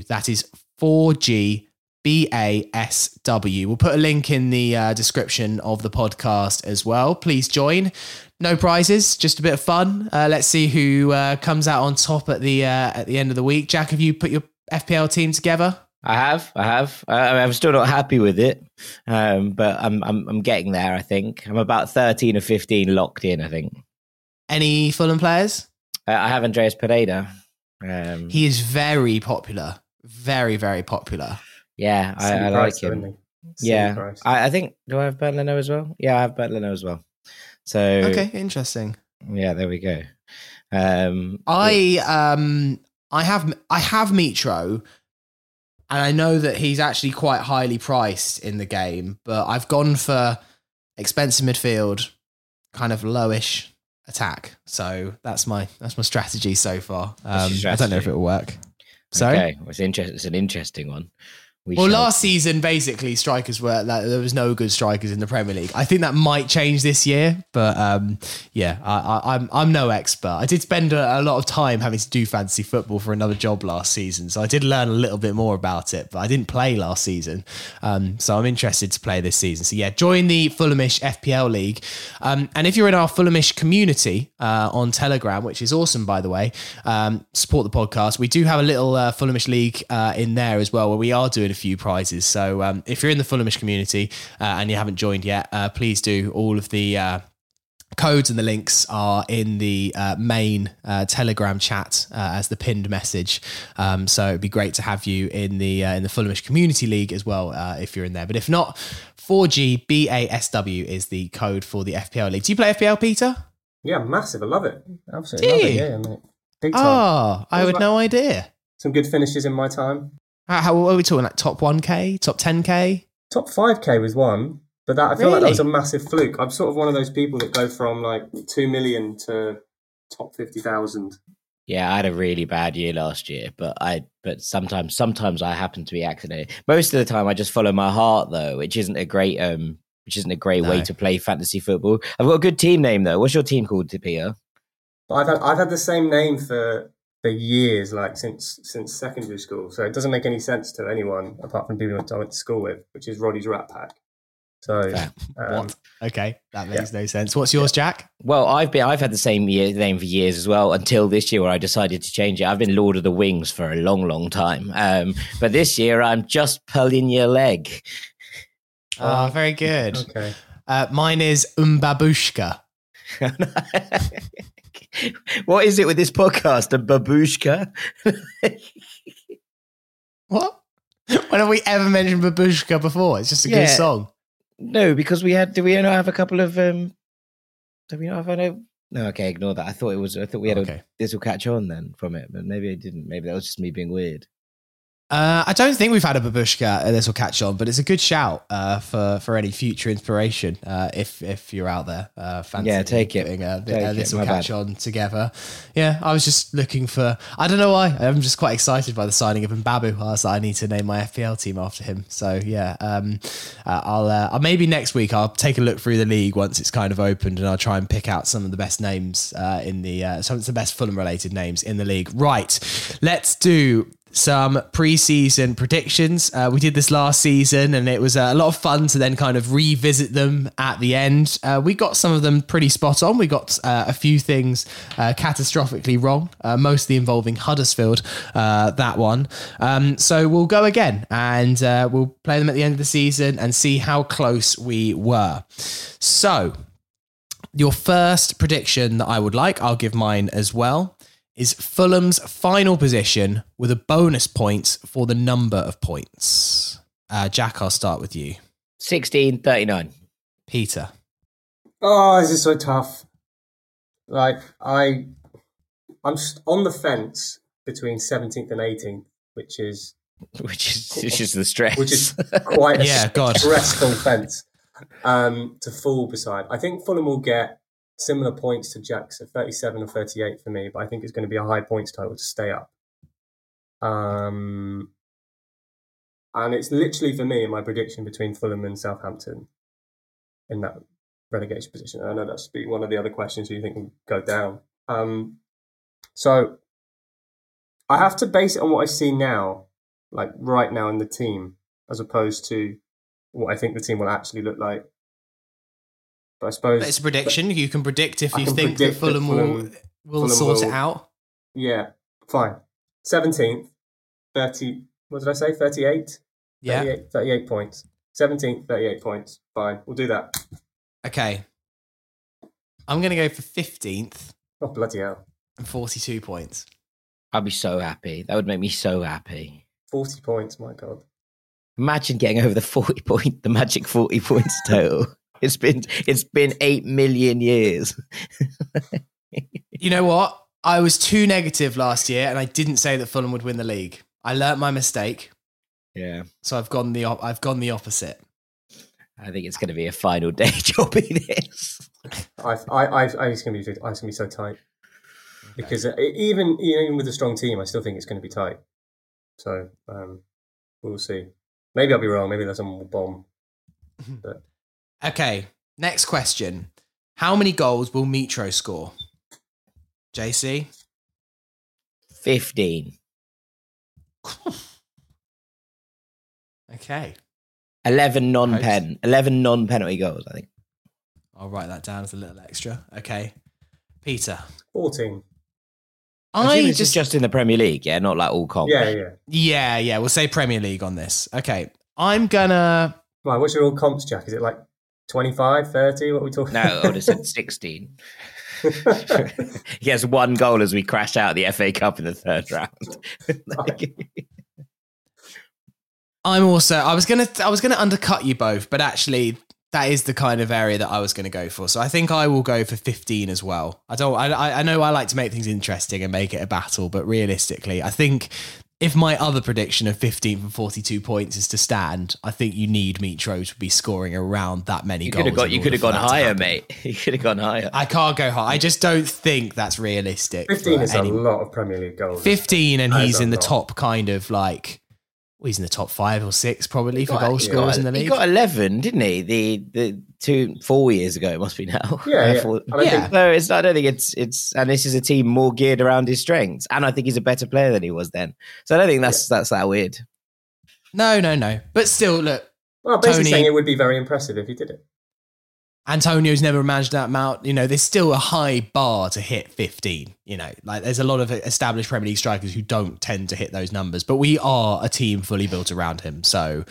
That is 4G. BASW. We'll put a link in the uh, description of the podcast as well. Please join. No prizes, just a bit of fun. Uh, let's see who uh, comes out on top at the uh, at the end of the week. Jack, have you put your FPL team together? I have, I have. I, I'm still not happy with it, um, but I'm, I'm I'm getting there. I think I'm about 13 or 15 locked in. I think Any Fulham players? uh, I have Andreas Pereira. Um, He is very popular, very very popular. yeah, I, I like though, him. isn't he? Silly Yeah. I, I think. Do I have Bernd Leno as well? Yeah, I have Bernd Leno as well. So Okay, interesting. yeah, there we go. Um, I um I have I have Mitro, and I know that he's actually quite highly priced in the game, but I've gone for expensive midfield, kind of lowish attack. So that's my that's my strategy so far. Um, your I don't know if it will work. Sorry. Okay, well, it's. It's an interesting one. We Well, shall- last season, basically, strikers were like, there was no good strikers in the Premier League. I think that might change this year, but um, yeah, I, I, I'm I'm no expert. I did spend a, a lot of time having to do fantasy football for another job last season, so I did learn a little bit more about it. But I didn't play last season, um, so I'm interested to play this season. So yeah, join the Fulhamish FPL League, um, and if you're in our Fulhamish community uh, on Telegram, which is awesome by the way, um, support the podcast. We do have a little uh, Fulhamish League uh, in there as well, where we are doing a few prizes. So um, if you're in the Fulhamish community uh, and you haven't joined yet, uh, please do. All of the uh, codes and the links are in the uh, main uh, Telegram chat uh, as the pinned message. Um, so it'd be great to have you in the uh, in the Fulhamish Community League as well uh, if you're in there. But if not, 4GBASW is the code for the FPL League. Do you play FPL, Peter? Yeah, massive. I love it. Absolutely Do love it. you? Yeah, yeah, mate. Big time. Oh, I What had about- no idea. Some good finishes in my time. How, how what are we talking? Like top 1K, top 10K? Top 5k was one, but that I feel like that was a massive fluke. I'm sort of one of those people that go from like 2 million to top 50,000. Yeah, I had a really bad year last year, but I but sometimes sometimes I happen to be accident. Most of the time I just follow my heart though, which isn't a great um which isn't a great way to play fantasy football. I've got a good team name though. What's your team called, Peter? But I've had, I've had the same name for for years, like since since secondary school. So it doesn't make any sense to anyone apart from people that I went to school with, which is Roddy's Rat Pack. So um, what? Okay, that makes no sense. What's yours, Jack? Well, I've been I've had the same year, name for years as well until this year where I decided to change it. I've been Lord of the Wings for a long, long time. Um, but this year I'm just pulling your leg. Oh, very good. Okay. Uh, mine is Umbabushka. what is it with this podcast? A babushka? What? When have we ever mentioned Babushka before? It's just a Yeah. good song. no, because we had. Do we not have a couple of? um Do we not have a? No, okay, ignore that. I thought it was. I thought we had Okay. a. This will catch on then from it, but maybe I didn't. Maybe that was just me being weird. Uh, I don't think we've had a babushka. Uh, this will catch on, but it's a good shout uh, for for any future inspiration. Uh, if if you're out there, uh, fancy Yeah, take it. putting, this will catch bad. on together. Yeah, I was just looking for. I don't know why. I'm just quite excited by the signing of Mbabu. I was like, I need to name my FPL team after him. So yeah, um, uh, I'll, uh, I'll maybe next week I'll take a look through the league once it's kind of opened, and I'll try and pick out some of the best names uh, in the uh, some of the best Fulham related names in the league. Right, let's do some preseason predictions. Uh, we did this last season, and it was uh, a lot of fun to then kind of revisit them at the end. Uh, we got some of them pretty spot on. We got uh, a few things uh, catastrophically wrong, uh, mostly involving Huddersfield. That one. Um, so we'll go again, and we'll play them at the end of the season and see how close we were. So. Your first prediction that I would like, I'll give mine as well, is Fulham's final position with a bonus point for the number of points. Uh, Jack, I'll start with you. 16, 39. Peter. Oh, this is so tough. Like I, I'm just on the fence between 17th and 18th, which is Which is which is the stress. which is quite a Yeah, God. stressful fence um, to fall beside. I think Fulham will get similar points to Jack's at 37 or 38 for me, but I think it's going to be a high points total to stay up. Um, and it's literally for me in my prediction between Fulham and Southampton in that relegation position. I know that's be one of the other questions you think will go down. Um, so I have to base it on what I see now, like right now in the team, as opposed to what I think the team will actually look like. But I suppose It's a prediction. You can predict if I you think that predict that Fulham, will, will Fulham sort it out. Yeah, fine. Seventeenth, thirty. What did I say? Thirty-eight. Yeah. 38, 38 points. Seventeenth, thirty-eight points. Fine, we'll do that. Okay. I'm going to go for 15th Oh bloody hell! and 42 points. I'd be so happy. That would make me so happy. Forty points. My God. Imagine getting over the 40 point, the magic 40 points total. It's been it's been eight million years. You know what? I was too negative last year and I didn't say that Fulham would win the league. I learnt my mistake. Yeah. So I've gone the op- I've gone the opposite. I think it's going to be a final day job in this. I, I, I, I it's gonna be, it's gonna be so tight because uh, even even with a strong team, I still think it's going to be tight. So um, we'll see. Maybe I'll be wrong. Maybe there's someone will bomb. But Okay, next question. How many goals will Mitro score? JC? 15. Okay. 11 non pen, 11 non penalty goals, I think. I'll write that down as a little extra. Okay. Peter. fourteen. I I this just is just in the Premier League, yeah, not like all comp. Yeah, yeah. Yeah, yeah, we'll say Premier League on this. Okay. I'm gonna Right, what's your all comps, Jack? Is it like 25, 30? What are we talking? No, I would have said 16. he has one goal as we crash out the FA Cup in the third round. Like- I'm also I was gonna I was gonna undercut you both, but actually that is the kind of area that I was gonna go for. So I think I will go for 15 as well. I don't I I I know I like to make things interesting and make it a battle, but realistically, I think if my other prediction of 15 from 42 points is to stand, I think you need Mitro to be scoring around that many you goals. could have got you could have gone higher, mate. You could have gone higher. I can't go high. I just don't think that's realistic. 15 is any- a lot of Premier League goals. 15 and he's in the top kind of like well, he's in the top five or six probably for Got- goal scorers got- in the league. He got 11, didn't he? The the two four years ago it must be now. Yeah, Uh, yeah. four- I Yeah. think So it's I don't think it's it's and this is a team more geared around his strengths. And I think he's a better player than he was then. So I don't think that's that's that weird. No, no, no. But still, look, well, basically Tony- saying it would be very impressive if he did it. Antonio's never managed that amount. You know, there's still a high bar to hit 15. You know, like there's a lot of established Premier League strikers who don't tend to hit those numbers, but we are a team fully built around him. So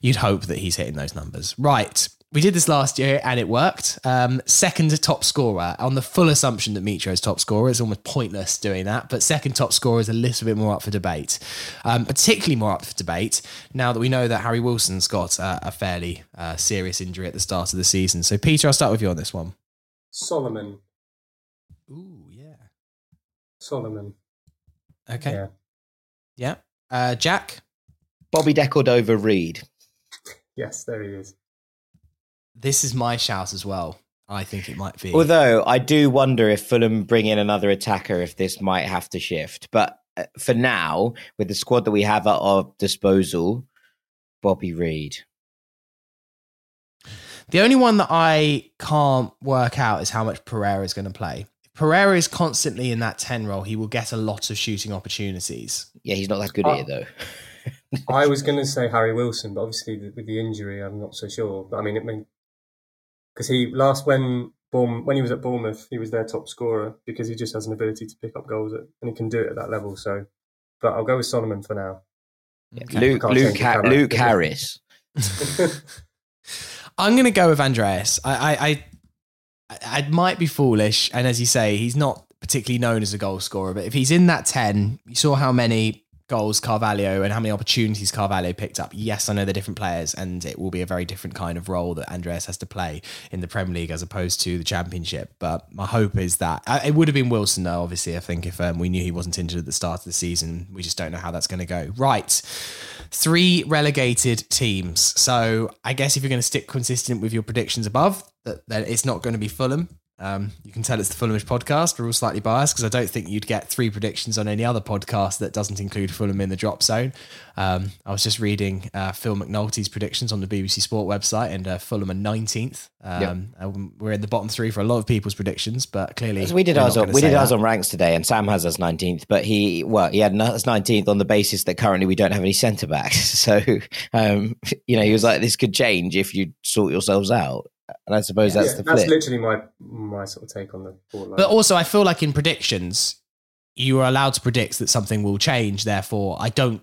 you'd hope that he's hitting those numbers. Right. We did this last year and it worked. Um, second top scorer on the full assumption that Mitro is top scorer. It's almost pointless doing that, but second top scorer is a little bit more up for debate, um, particularly more up for debate now that we know that Harry Wilson's got uh, a fairly uh, serious injury at the start of the season. So, Peter, I'll start with you on this one. Solomon. Ooh, yeah. Solomon. Okay. Yeah. Yeah. Uh, Jack? Bobby Decordova Reid. Yes, there he is. This is my shout as well. I think it might be. Although I do wonder if Fulham bring in another attacker, if this might have to shift. But uh, for now, with the squad that we have at our disposal, Bobby Reid. The only one that I can't work out is how much Pereira is going to play. If Pereira is constantly in that 10 role, he will get a lot of shooting opportunities. Yeah, he's not that good at it, though. I was going to say Harry Wilson, but obviously with the injury, I'm not so sure. But I mean, it may because he last when Bournemouth, when he was at Bournemouth, he was their top scorer because he just has an ability to pick up goals at, and he can do it at that level. So, but I'll go with Solomon for now. Okay. Luke Luke, ha- Luke Harris. I'm going to go with Andreas. I, I, I, I might be foolish, and as you say, he's not particularly known as a goal scorer. But if he's in that ten, you saw how many goals Carvalho and how many opportunities Carvalho picked up. Yes, I know they're different players, and it will be a very different kind of role that Andreas has to play in the Premier League as opposed to the Championship. But my hope is that uh, it would have been Wilson, though. Obviously, I think if um, we knew he wasn't injured at the start of the season, we just don't know how that's going to go. Right, three relegated teams. So I guess if you're going to stick consistent with your predictions above, that, that it's not going to be Fulham. Um, you can tell it's the Fulhamish podcast. We're all slightly biased because I don't think you'd get three predictions on any other podcast that doesn't include Fulham in the drop zone. Um, I was just reading uh, Phil McNulty's predictions on the BBC Sport website, and uh, Fulham are nineteenth. Um, yep. We're in the bottom three for a lot of people's predictions, but clearly we did ours. On, we did that. ours on ranks today, and Sam has us nineteenth. But he well, he had us nineteenth on the basis that currently we don't have any centre backs. So um, you know, he was like, "This could change if you sort yourselves out." And I suppose yeah, that's yeah, the that's flip. literally my my sort of take on the board. But also, I feel like in predictions, you are allowed to predict that something will change. Therefore, I don't.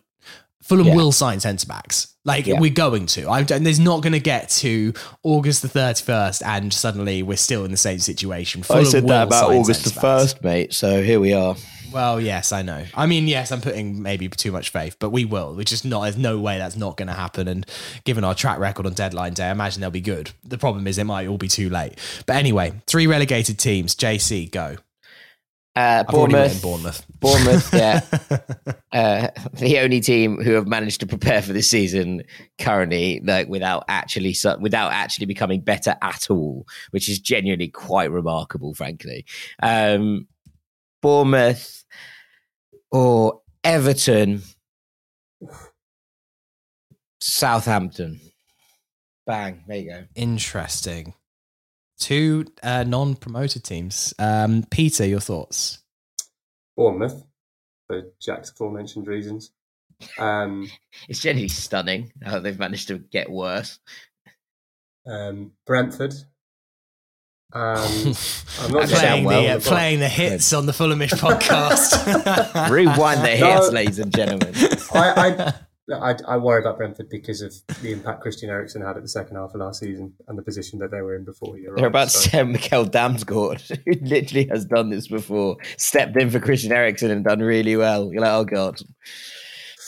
Fulham yeah. will sign centre backs. Like yeah. we're going to. I'm. There's not going to get to August the 31st, and suddenly we're still in the same situation. Fulham I said that about August the first, mate. So here we are. Well, yes, I know. I mean, yes, I'm putting maybe too much faith, but we will. We're just not. There's no way that's not going to happen. And given our track record on deadline day, I imagine they'll be good. The problem is it might all be too late. But anyway, three relegated teams. JC, go. Uh, Bournemouth, Bournemouth. Bournemouth, yeah. uh, the only team who have managed to prepare for this season currently, like without actually without actually becoming better at all, which is genuinely quite remarkable, frankly. Um, Bournemouth or Everton, Southampton. Bang, there you go. Interesting. Two uh, non promoted teams. Um, Peter, your thoughts? Bournemouth, for Jack's aforementioned reasons. Um, it's generally stunning how they've managed to get worse. Um, Brentford, um, I'm not playing, well the, uh, playing the hits on the Fulhamish podcast. Rewind the hits, no, ladies and gentlemen. I, I, I, I, worry about Brentford because of the impact Christian Eriksen had at the second half of last season and the position that they were in before. You're They're right, about so. to send Mikkel Damsgaard, who literally has done this before, stepped in for Christian Eriksen and done really well. You're like, oh god,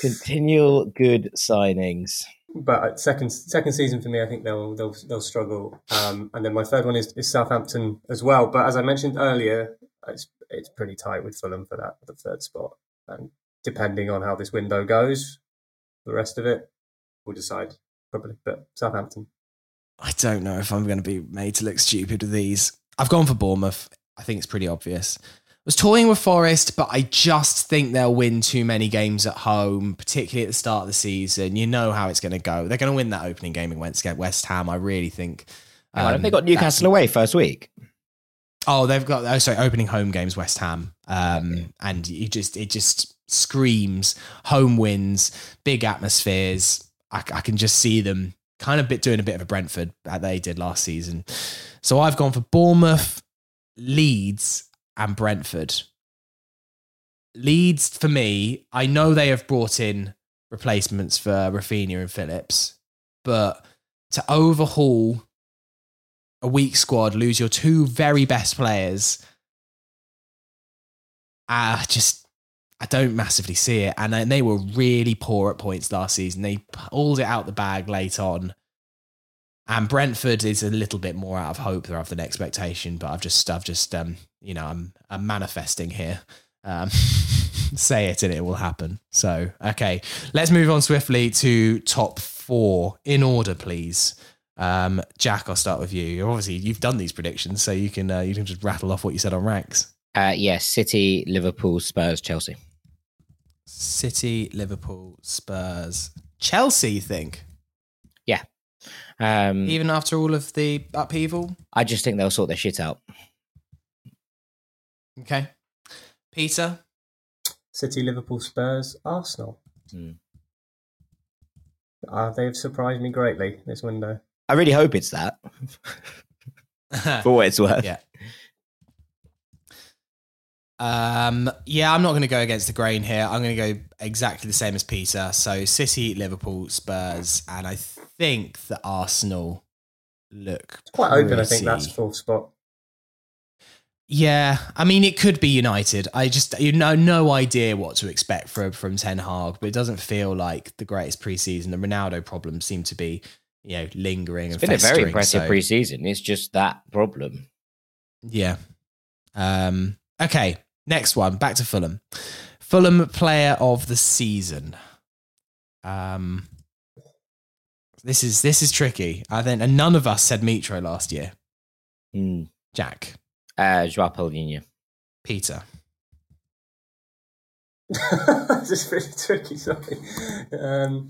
continual good signings but second second season for me, I think they'll they'll they'll struggle. Um, and then my third one is, is Southampton as well. But as I mentioned earlier, it's it's pretty tight with Fulham for that the third spot. And depending on how this window goes, the rest of it we'll decide probably. But Southampton. I don't know if I'm going to be made to look stupid with these. I've gone for Bournemouth. I think it's pretty obvious I was toying with Forest, but I just think they'll win too many games at home, particularly at the start of the season. You know how it's going to go. They're going to win that opening game against West Ham. I really think. Um, they got Newcastle away first week. Oh, they've got oh sorry, opening home games West Ham, um, okay. and you just it just screams home wins, big atmospheres. I, I can just see them kind of bit doing a bit of a Brentford that they did last season. So I've gone for Bournemouth, Leeds, and Brentford. Leeds for me, I know they have brought in replacements for Rafinha and Phillips, but to overhaul a weak squad, lose your two very best players, I just I don't massively see it. And they were really poor at points last season. They pulled it out the bag late on. And Brentford is a little bit more out of hope rather than expectation, but I've just I've just um you know I'm I'm manifesting here. Um, say it and it will happen. So okay, let's move on swiftly to top four in order, please. Um, Jack, I'll start with you. You're Obviously, you've done these predictions, so you can uh, you can just rattle off what you said on ranks. Uh, yes, City, Liverpool, Spurs, Chelsea. City, Liverpool, Spurs, Chelsea. You think? Yeah. Um, Even after all of the upheaval. I just think they'll sort their shit out. Okay, Peter. City, Liverpool, Spurs, Arsenal. Mm. Uh, they've surprised me greatly this window. I really hope it's that. For what it's worth. Yeah. Um, yeah, I'm not going to go against the grain here. I'm going to go exactly the same as Peter. So City, Liverpool, Spurs, and I think that Arsenal look It's quite open, I think, pretty- that's fourth spot. Yeah, I mean, it could be United. I just you know no idea what to expect from from Ten Hag, but it doesn't feel like the greatest preseason. The Ronaldo problems seem to be you know lingering It's and been a very impressive so- preseason. It's just that problem. Yeah. Um, okay, next one. Back to Fulham. Fulham player of the season. Um, this is this is tricky. I think, and none of us said Mitro last year. Mm. Jack, Uh, Joao Palhinha. Peter, this is really tricky, sorry. Um,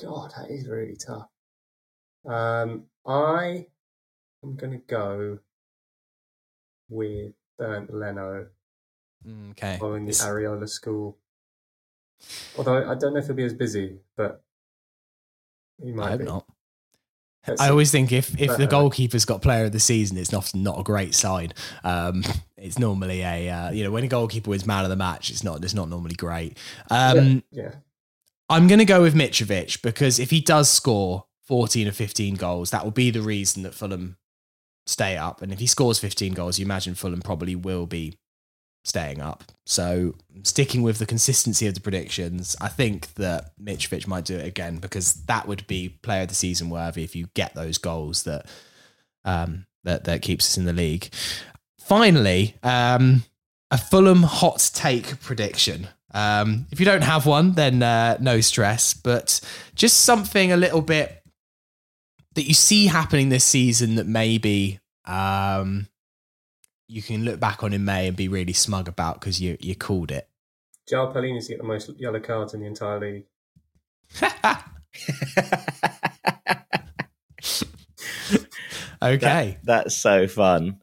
God, that is really tough. Um, I am going to go with Bernd Leno Mm, okay. following the Areola school. Although I don't know if he'll be as busy, but he might I hope be. not. Let's I always think if if the uh, goalkeeper's got player of the season, it's often not a great sign. Um, it's normally a uh, you know when a goalkeeper wins man of the match, it's not it's not normally great. Um, yeah. I'm going to go with Mitrovic because if he does score 14 or 15 goals, that will be the reason that Fulham stay up. And if he scores 15 goals, you imagine Fulham probably will be staying up. So sticking with the consistency of the predictions, I think that Mitrovic might do it again because that would be player of the season worthy if you get those goals that um, that that keeps us in the league. Finally, um, a Fulham hot take prediction. Um, if you don't have one, then uh, no stress. But just something a little bit that you see happening this season that maybe um, you can look back on in May and be really smug about because you you called it. Joao Palhinha's get the most yellow cards in the entire league. Okay. That- that's so fun.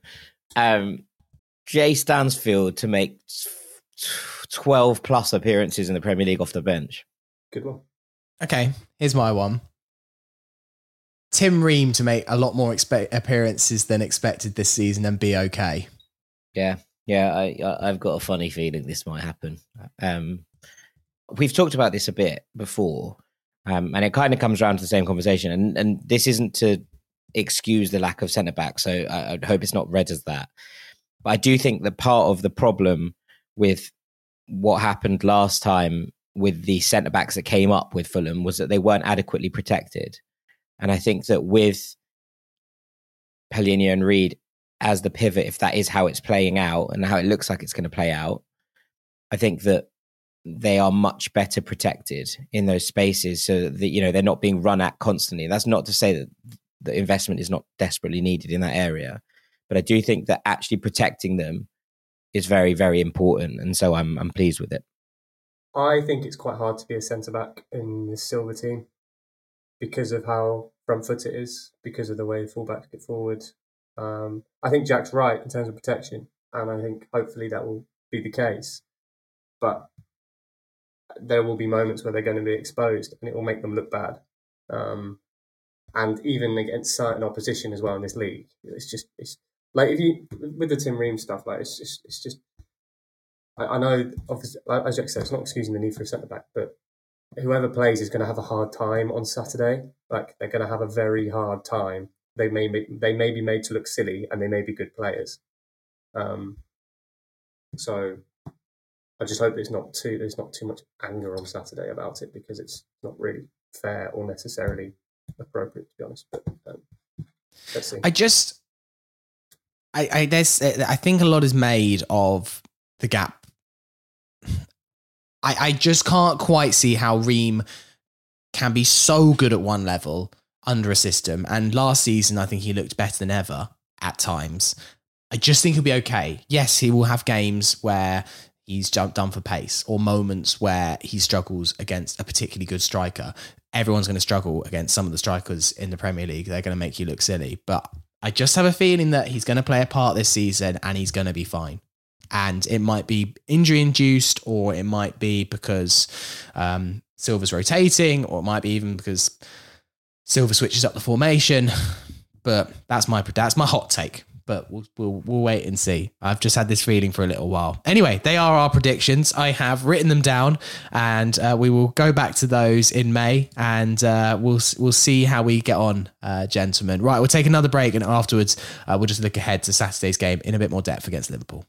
Um, Jay Stansfield to make t- 12 plus appearances in the Premier League off the bench. Good one. Okay, here's my one. Tim Ream to make a lot more expe- appearances than expected this season and be okay. Yeah, yeah, I, I I've got a funny feeling this might happen. Um, we've talked about this a bit before, um, and it kind of comes around to the same conversation. And and this isn't to excuse the lack of centre back, so I, I hope it's not read as that. But I do think that part of the problem with what happened last time with the centre backs that came up with Fulham was that they weren't adequately protected, and I think that with Palhinha and Reid as the pivot, if that is how it's playing out and how it looks like it's going to play out, I think that they are much better protected in those spaces so that you know they're not being run at constantly. That's not to say that the investment is not desperately needed in that area, but I do think that actually protecting them is very, very important, and so I'm I'm pleased with it. I think it's quite hard to be a centre back in this Silva team because of how front foot it is, because of the way fullbacks get forward. Um, I think Jack's right in terms of protection, and I think hopefully that will be the case. But there will be moments where they're going to be exposed, and it will make them look bad. um, and even against certain opposition as well in this league. It's just it's like if you with the Tim Ream stuff, like it's just it's just. I, I know, obviously, as Jack said, it's not excusing the need for a centre back, but whoever plays is going to have a hard time on Saturday. Like they're going to have a very hard time. They may be, they may be made to look silly, and they may be good players. Um, so I just hope there's not too there's not too much anger on Saturday about it because it's not really fair or necessarily appropriate to be honest. But um, let's see. I just, I, I there's, I think a lot is made of the gap. I, I just can't quite see how Ream can be so good at one level under a system. And last season, I think he looked better than ever at times. I just think he'll be okay. Yes, he will have games where he's jumped done for pace or moments where he struggles against a particularly good striker. Everyone's going to struggle against some of the strikers in the Premier League. They're going to make you look silly. But I just have a feeling that he's going to play a part this season and he's going to be fine. And it might be injury induced, or it might be because um, Silva's rotating, or it might be even because Silva switches up the formation. But that's my that's my hot take but we'll, we'll, we'll wait and see. I've just had this feeling for a little while. Anyway, they are our predictions. I have written them down, and uh, we will go back to those in May, and uh, we'll we'll see how we get on, uh, gentlemen. Right, we'll take another break, and afterwards uh, we'll just look ahead to Saturday's game in a bit more depth against Liverpool.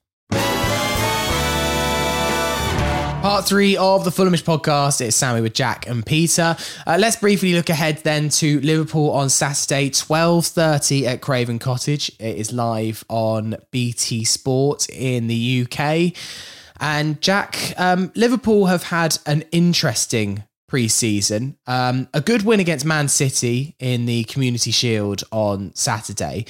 Part three of the Fulhamish podcast. It's Sammy with Jack and Peter. Uh, let's briefly look ahead then to Liverpool on Saturday, twelve thirty at Craven Cottage. It is live on BT Sport in the UK. And Jack, um, Liverpool have had an interesting pre-season. Um, a good win against Man City in the Community Shield on Saturday.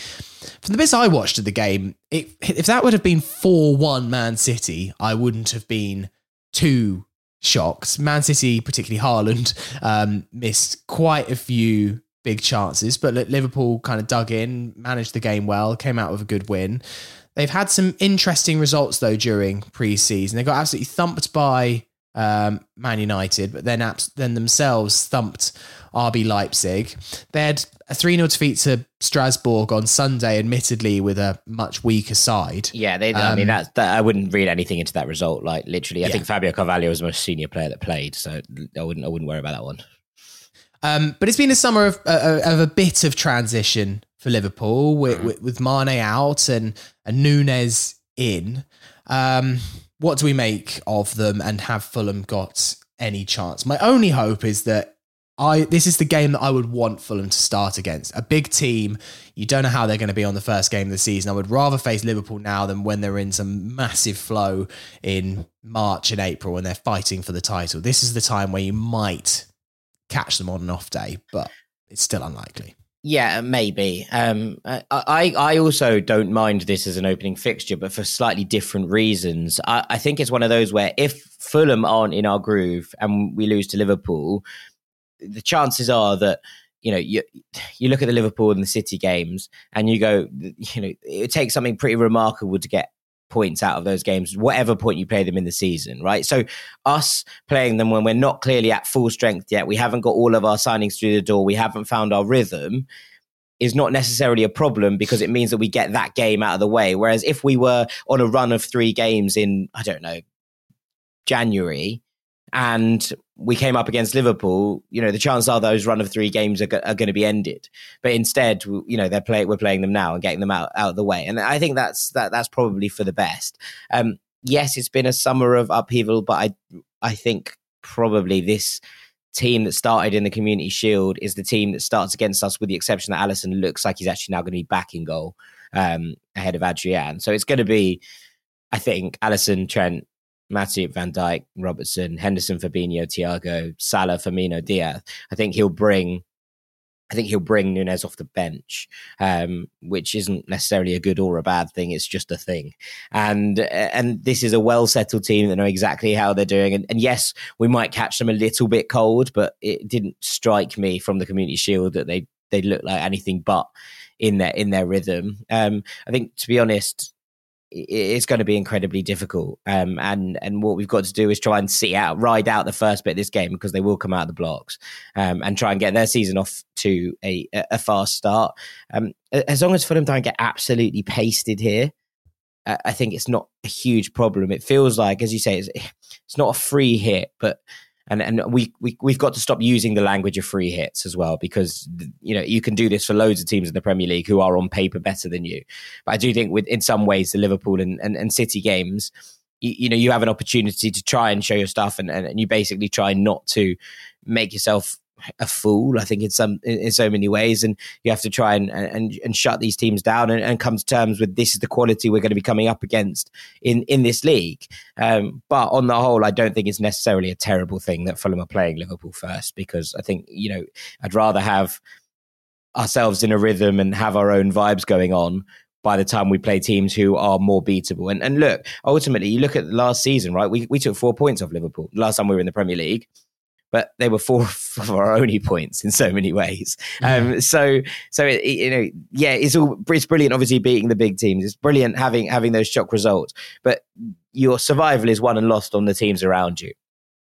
From the bits I watched of the game, it, if that would have been four-one Man City, I wouldn't have been too shocked. Man City, particularly Haaland, um, missed quite a few big chances, but Liverpool kind of dug in, managed the game well, came out with a good win. They've had some interesting results though during pre-season. They got absolutely thumped by um, Man United, but then then themselves thumped RB Leipzig. They had a 3 0 defeat to Strasbourg on Sunday, admittedly with a much weaker side. Yeah, they, um, I mean, um, that, that, I wouldn't read anything into that result. Like, literally, I yeah. think Fabio Carvalho was the most senior player that played, so I wouldn't, I wouldn't worry about that one. Um, but it's been a summer of, uh, of a bit of transition for Liverpool with, mm. with, with Mane out and, and Nunez in. Um, what do we make of them and have Fulham got any chance? My only hope is that I this is the game that I would want Fulham to start against. A big team. You don't know how they're going to be on the first game of the season. I would rather face Liverpool now than when they're in some massive flow in March and April and they're fighting for the title. This is the time where you might catch them on an off day, but it's still unlikely. Yeah, maybe. Um, I, I also don't mind this as an opening fixture, but for slightly different reasons. I, I think it's one of those where if Fulham aren't in our groove and we lose to Liverpool, the chances are that you know you you look at the Liverpool and the City games and you go you know it takes something pretty remarkable to get points out of those games whatever point you play them in the season right? So us playing them when we're not clearly at full strength yet we haven't got all of our signings through the door we haven't found our rhythm is not necessarily a problem because it means that we get that game out of the way. Whereas if we were on a run of 3 games in i don't know January and we came up against Liverpool, you know, the chances are those run of three games are, are going to be ended. But instead, you know, they're play, we're playing them now and getting them out, out of the way. And I think that's that that's probably for the best. Um, yes, it's been a summer of upheaval, but I I think probably this team that started in the Community Shield is the team that starts against us, with the exception that Alisson looks like he's actually now going to be back in goal um, ahead of Adrian. So it's going to be, I think, Alisson, Trent, Matip, Van Dijk, Robertson, Henderson, Fabinho, Thiago, Salah, Firmino, Diaz. I think he'll bring. I think he'll bring Nunez off the bench, um, which isn't necessarily a good or a bad thing. It's just a thing, and and this is a well settled team that know exactly how they're doing. And, and, yes, we might catch them a little bit cold, but it didn't strike me from the Community Shield that they they look like anything but in their in their rhythm. Um, I think to be honest, it's going to be incredibly difficult. Um, and and what we've got to do is try and see out, ride out the first bit of this game because they will come out of the blocks, um, and try and get their season off to a a fast start. Um, as long as Fulham don't get absolutely pasted here, I think it's not a huge problem. It feels like, as you say, it's, it's not a free hit, but and and we, we we've got to stop using the language of free hits as well because you know you can do this for loads of teams in the Premier League who are on paper better than you. But I do think with in some ways the Liverpool and, and, and City games, you, you, know, you have an opportunity to try and show your stuff and, and, and you basically try not to make yourself a fool. I think in some in, in, so many ways, and you have to try and and, and shut these teams down and, and, come to terms with this is the quality we're going to be coming up against in in this league. Um, but on the whole, I don't think it's necessarily a terrible thing that Fulham are playing Liverpool first because I think you know I'd rather have ourselves in a rhythm and have our own vibes going on by the time we play teams who are more beatable. And and look, ultimately, you look at last season, right? We we took four points off Liverpool last time we were in the Premier League but they were four of our only points in so many ways. Um, so, so it, you know, yeah, it's all it's brilliant. Obviously, beating the big teams, it's brilliant having having those shock results. But your survival is won and lost on the teams around you.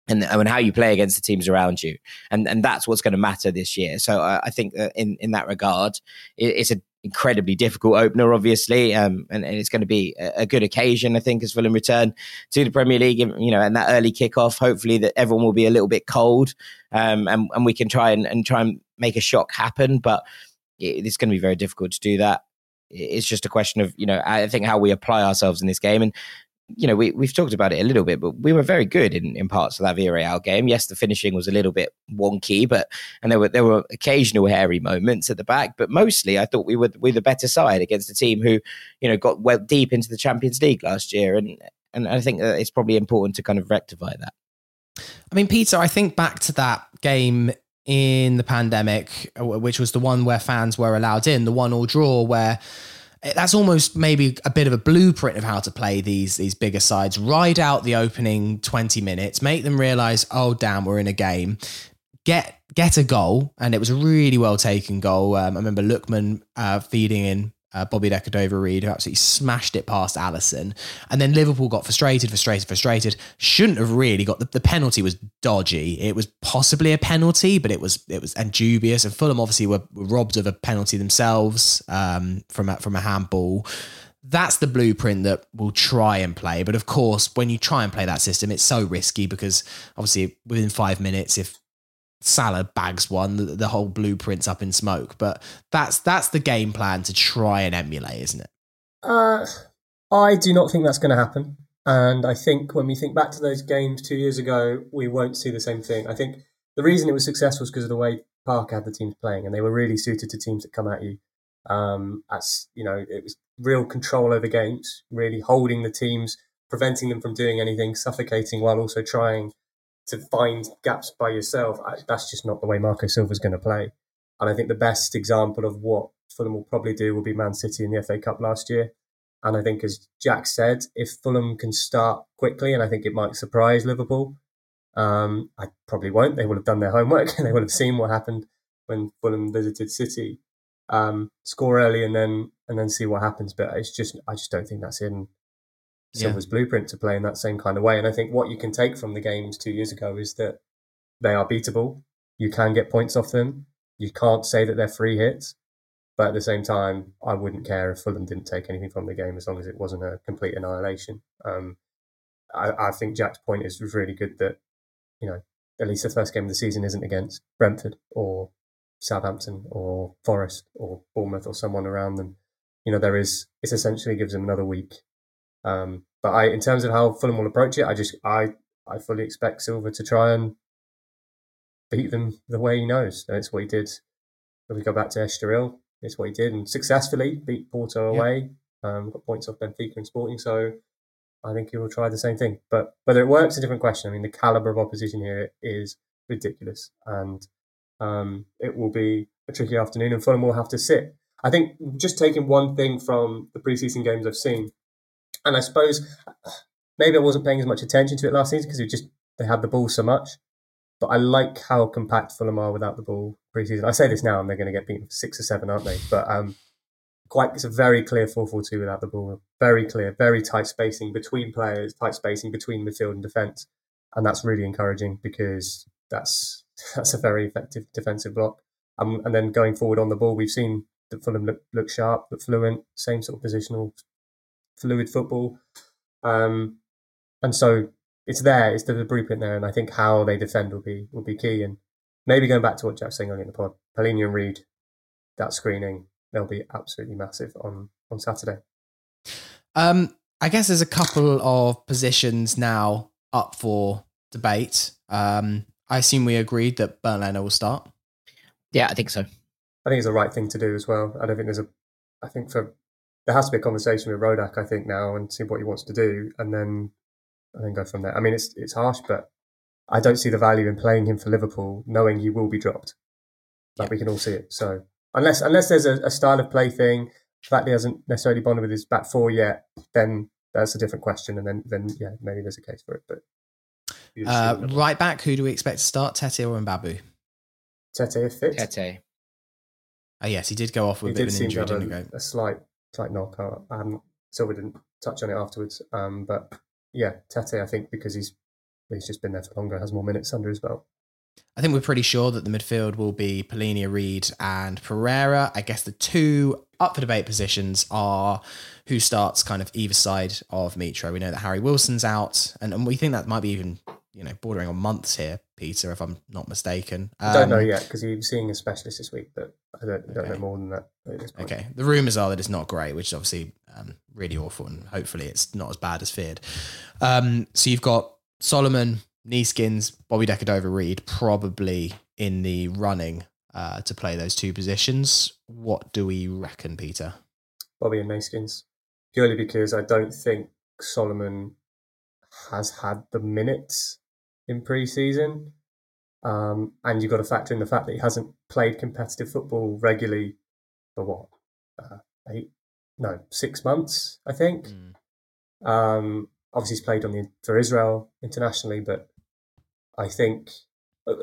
And, and how you play against the teams around you, and and that's what's going to matter this year. So I, I think in in that regard, it, it's a incredibly difficult opener, obviously, um, and, and, it's going to be a, a, good occasion, I think, as Fulham return to the Premier League. You know, and that early kickoff, hopefully, that everyone will be a little bit cold, um, and, and we can try and, and try and make a shock happen. But it, it's going to be very difficult to do that. It's just a question of you know, I think how we apply ourselves in this game, and you know, we, we've talked about it a little bit, but we were very good in, in parts of that Villarreal game. Yes, the finishing was a little bit wonky, but and there were there were occasional hairy moments at the back, but mostly I thought we were we the better side against a team who, you know, got well deep into the Champions League last year, and and I think that it's probably important to kind of rectify that. I mean, Peter, I think back to that game in the pandemic, which was the one where fans were allowed in, the one all draw where that's almost maybe a bit of a blueprint of how to play these these bigger sides. Ride out the opening 20 minutes, make them realize, oh damn, we're in a game. Get get a goal, and it was a really well taken goal. Um, I remember Lookman uh, feeding in uh, Bobby Decordova-Reid, who absolutely smashed it past Alisson. And then Liverpool got frustrated, frustrated, frustrated. Shouldn't have really got the, the penalty was dodgy. It was possibly a penalty, but it was it was and dubious. And Fulham obviously were, were robbed of a penalty themselves um, from a, from a handball. That's the blueprint that we'll try and play. But of course, when you try and play that system, it's so risky because obviously within five minutes, if Salah bags one, the, the, whole blueprint's up in smoke. But that's that's the game plan to try and emulate, isn't it? Uh, I do not think that's going to happen. And I think when we think back to those games two years ago, we won't see the same thing. I think the reason it was successful was because of the way Parker had the teams playing, and they were really suited to teams that come at you. Um, as you know, it was real control over games, really holding the teams, preventing them from doing anything, suffocating while also trying to find gaps by yourself, that's just not the way Marco Silva's going to play. And I think the best example of what Fulham will probably do will be Man City in the FA Cup last year. And I think, as Jack said, if Fulham can start quickly, and I think it might surprise Liverpool, um, I probably won't. They will have done their homework and they will have seen what happened when Fulham visited City. Um, score early and then and then see what happens. But it's just I just don't think that's in Silva's yeah. blueprint to play in that same kind of way. And I think what you can take from the games two years ago is that they are beatable. You can get points off them. You can't say that they're free hits. But at the same time, I wouldn't care if Fulham didn't take anything from the game as long as it wasn't a complete annihilation. Um, I, I, think Jack's point is really good that, you know, at least the first game of the season isn't against Brentford or Southampton or Forest or Bournemouth or someone around them. You know, there is, it essentially gives them another week um, but I, in terms of how Fulham will approach it, I just I I fully expect Silva to try and beat them the way he knows. And it's what he did. If we go back to Estoril, it's what he did and successfully beat Porto away. Yeah. Um, got points off Benfica and Sporting, so I think he will try the same thing. But whether it works, is a different question. I mean, the caliber of opposition here is ridiculous, and um, it will be a tricky afternoon, and Fulham will have to sit. I think just taking one thing from the preseason games I've seen, and I suppose maybe I wasn't paying as much attention to it last season because we just they had the ball so much. But I like how compact Fulham are without the ball preseason. I say this now, and they're going to get beaten six or seven, aren't they? But um, quite it's a very clear 4-4-2 without the ball. Very clear, very tight spacing between players, tight spacing between midfield and defence, and that's really encouraging because that's that's a very effective defensive block. Um, and then going forward on the ball, we've seen that Fulham look, look sharp, look fluent, same sort of positional, fluid football. Um, and so it's there, it's the, the blueprint there, and I think how they defend will be will be key. And maybe going back to what Jack was saying earlier in the pod, Palhinha and Reid, that screening, they'll be absolutely massive on on Saturday. Um, I guess there's a couple of positions now up for debate. Um, I assume we agreed that Bernd Leno will start. Yeah, I think so. I think it's the right thing to do as well. I don't think there's a. I think for there has to be a conversation with Rodak. I think now and see what he wants to do, and then and then go from there. I mean, it's it's harsh, but I don't see the value in playing him for Liverpool, knowing he will be dropped. Like yeah. we can all see it. So unless unless there's a, a style of play thing, the fact he hasn't necessarily bonded with his back four yet, then that's a different question. And then then yeah, maybe there's a case for it. But uh, right back, who do we expect to start, Tete or Mbabu? Tete if fit. Tete. Oh yes, he did go off with he a bit of an injury, didn't he? Go? A slight slight knock. I hadn't, Silva didn't touch on it afterwards. Um, but yeah, Tete, I think because he's he's just been there for longer, has more minutes under his belt. I think we're pretty sure that the midfield will be Palhinha, Reed, and Pereira. I guess the two up for debate positions are who starts kind of either side of Mitro. We know that Harry Wilson's out, and, and we think that might be even you know bordering on months here, Peter, if I'm not mistaken. Um, I don't know um, yet because he's seeing a specialist this week, but I don't, okay. don't know more than that. Okay, the rumours are that it's not great, which is obviously um, really awful, and hopefully it's not as bad as feared. Um, so you've got Solomon, Neeskens, Bobby Decordova Reid probably in the running uh, to play those two positions. What do we reckon, Peter? Bobby and Neeskens. Purely because I don't think Solomon has had the minutes in pre-season. Um, and you've got to factor in the fact that he hasn't played competitive football regularly for what? Uh, eight? No, six months, I think. Mm. Um, obviously, he's played on the for Israel internationally, but I think uh,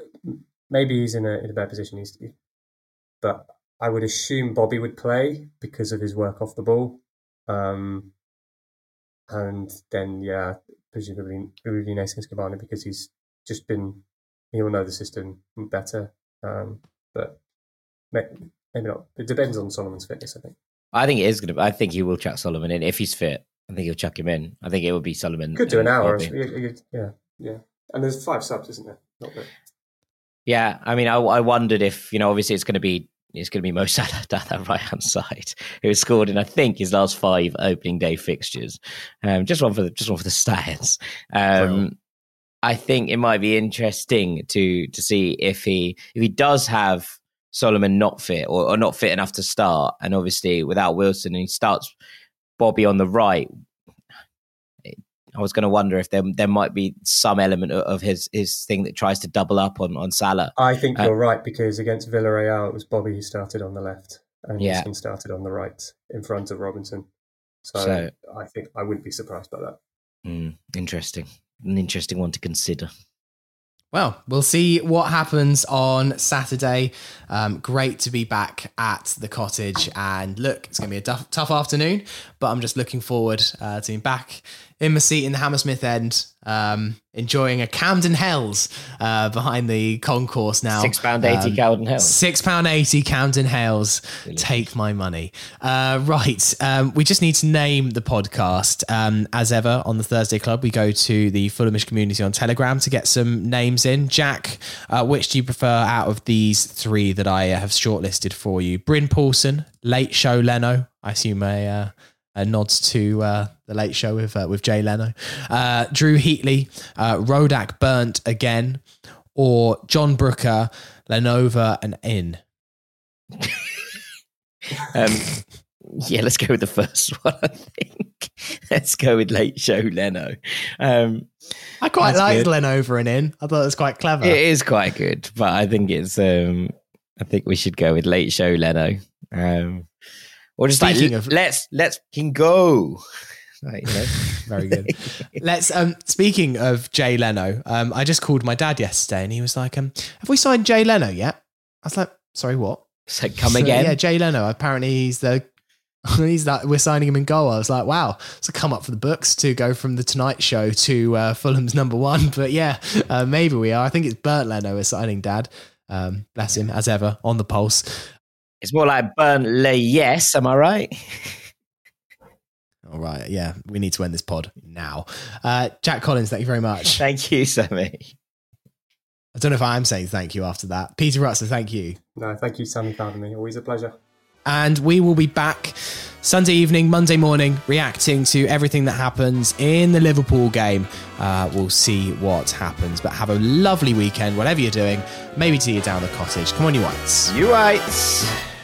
maybe he's in a in a better position. He's, to be. but I would assume Bobby would play because of his work off the ball. Um, and then, yeah, presumably Rudy Neeskens Kebano because he's just been, he'll know the system better. Um, but maybe not. It depends on Solomon's fitness, I think. I think it is going to, I think he will chuck Solomon in if he's fit. I think he'll chuck him in. I think it will be Solomon. Could do an hour. Yeah, yeah. And there's five subs, isn't there? Not that. Yeah, I mean, I, I wondered if you know, obviously, it's going to be it's going to be Mo Salah down that right hand side, who has scored in I think his last five opening day fixtures. Um, just one for the just one for the stats. Um. I think it might be interesting to to see if he if he does have Solomon not fit or, or not fit enough to start, and obviously without Wilson, and he starts Bobby on the right. I was going to wonder if there there might be some element of his his thing that tries to double up on on Salah. I think uh, you're right because against Villarreal it was Bobby who started on the left and yeah. started on the right in front of Robinson. So, so, I think I wouldn't be surprised by that. Mm, interesting, an interesting one to consider. Well, we'll see what happens on Saturday. Um, great to be back at the cottage. And look, it's going to be a tough, tough afternoon, but I'm just looking forward uh, to being back in my seat in the Hammersmith end, um, enjoying a Camden Hells uh, behind the concourse now. Six pound eighty um, Camden Hells. Six pound eighty Camden Hells. Take my money. Uh, right, um, we just need to name the podcast. Um, as ever on the Thursday Club, we go to the Fulhamish community on Telegram to get some names in. Jack, uh, which do you prefer out of these three that I have shortlisted for you? Bryn Paulson, Late Show Leno. I assume a uh, nods to uh, the Late Show with uh, with Jay Leno, uh, Drew Heatley, uh, Rodak burnt again, or John Brooker, Lenova and In. um, yeah, let's go with the first one. I think let's go with Late Show Leno. Um, I quite like Lenova and In. I thought it was quite clever. It is quite good, but I think it's. Um, I think we should go with Late Show Leno. Um, or just Speaking like, of, let's let's can go. You know. Very good. Let's. Um, speaking of Jay Leno, um, I just called my dad yesterday, and he was like, "Um, have we signed Jay Leno yet?" I was like, "Sorry, what?" So come again? yeah, Jay Leno. Apparently, he's the He's like, we're signing him in goal. I was like, wow, it's a come up for the books to go from the Tonight Show to uh, Fulham's number one. But yeah, uh, maybe we are. I think it's Bernd Leno we're signing, Dad. Um, bless him, as ever, on the pulse. It's more like burn Burnley, yes. Am I right? All right, yeah, we need to end this pod now. Uh, Jack Collins, thank you very much. Thank you, Sammy. I don't know if I am saying thank you after that. Peter Rutzer, thank you. No, thank you, Sammy, for having me. Always a pleasure. And we will be back Sunday evening, Monday morning, reacting to everything that happens in the Liverpool game. Uh, we'll see what happens. But have a lovely weekend, whatever you're doing. Maybe see you down the cottage. Come on, you whites. You whites.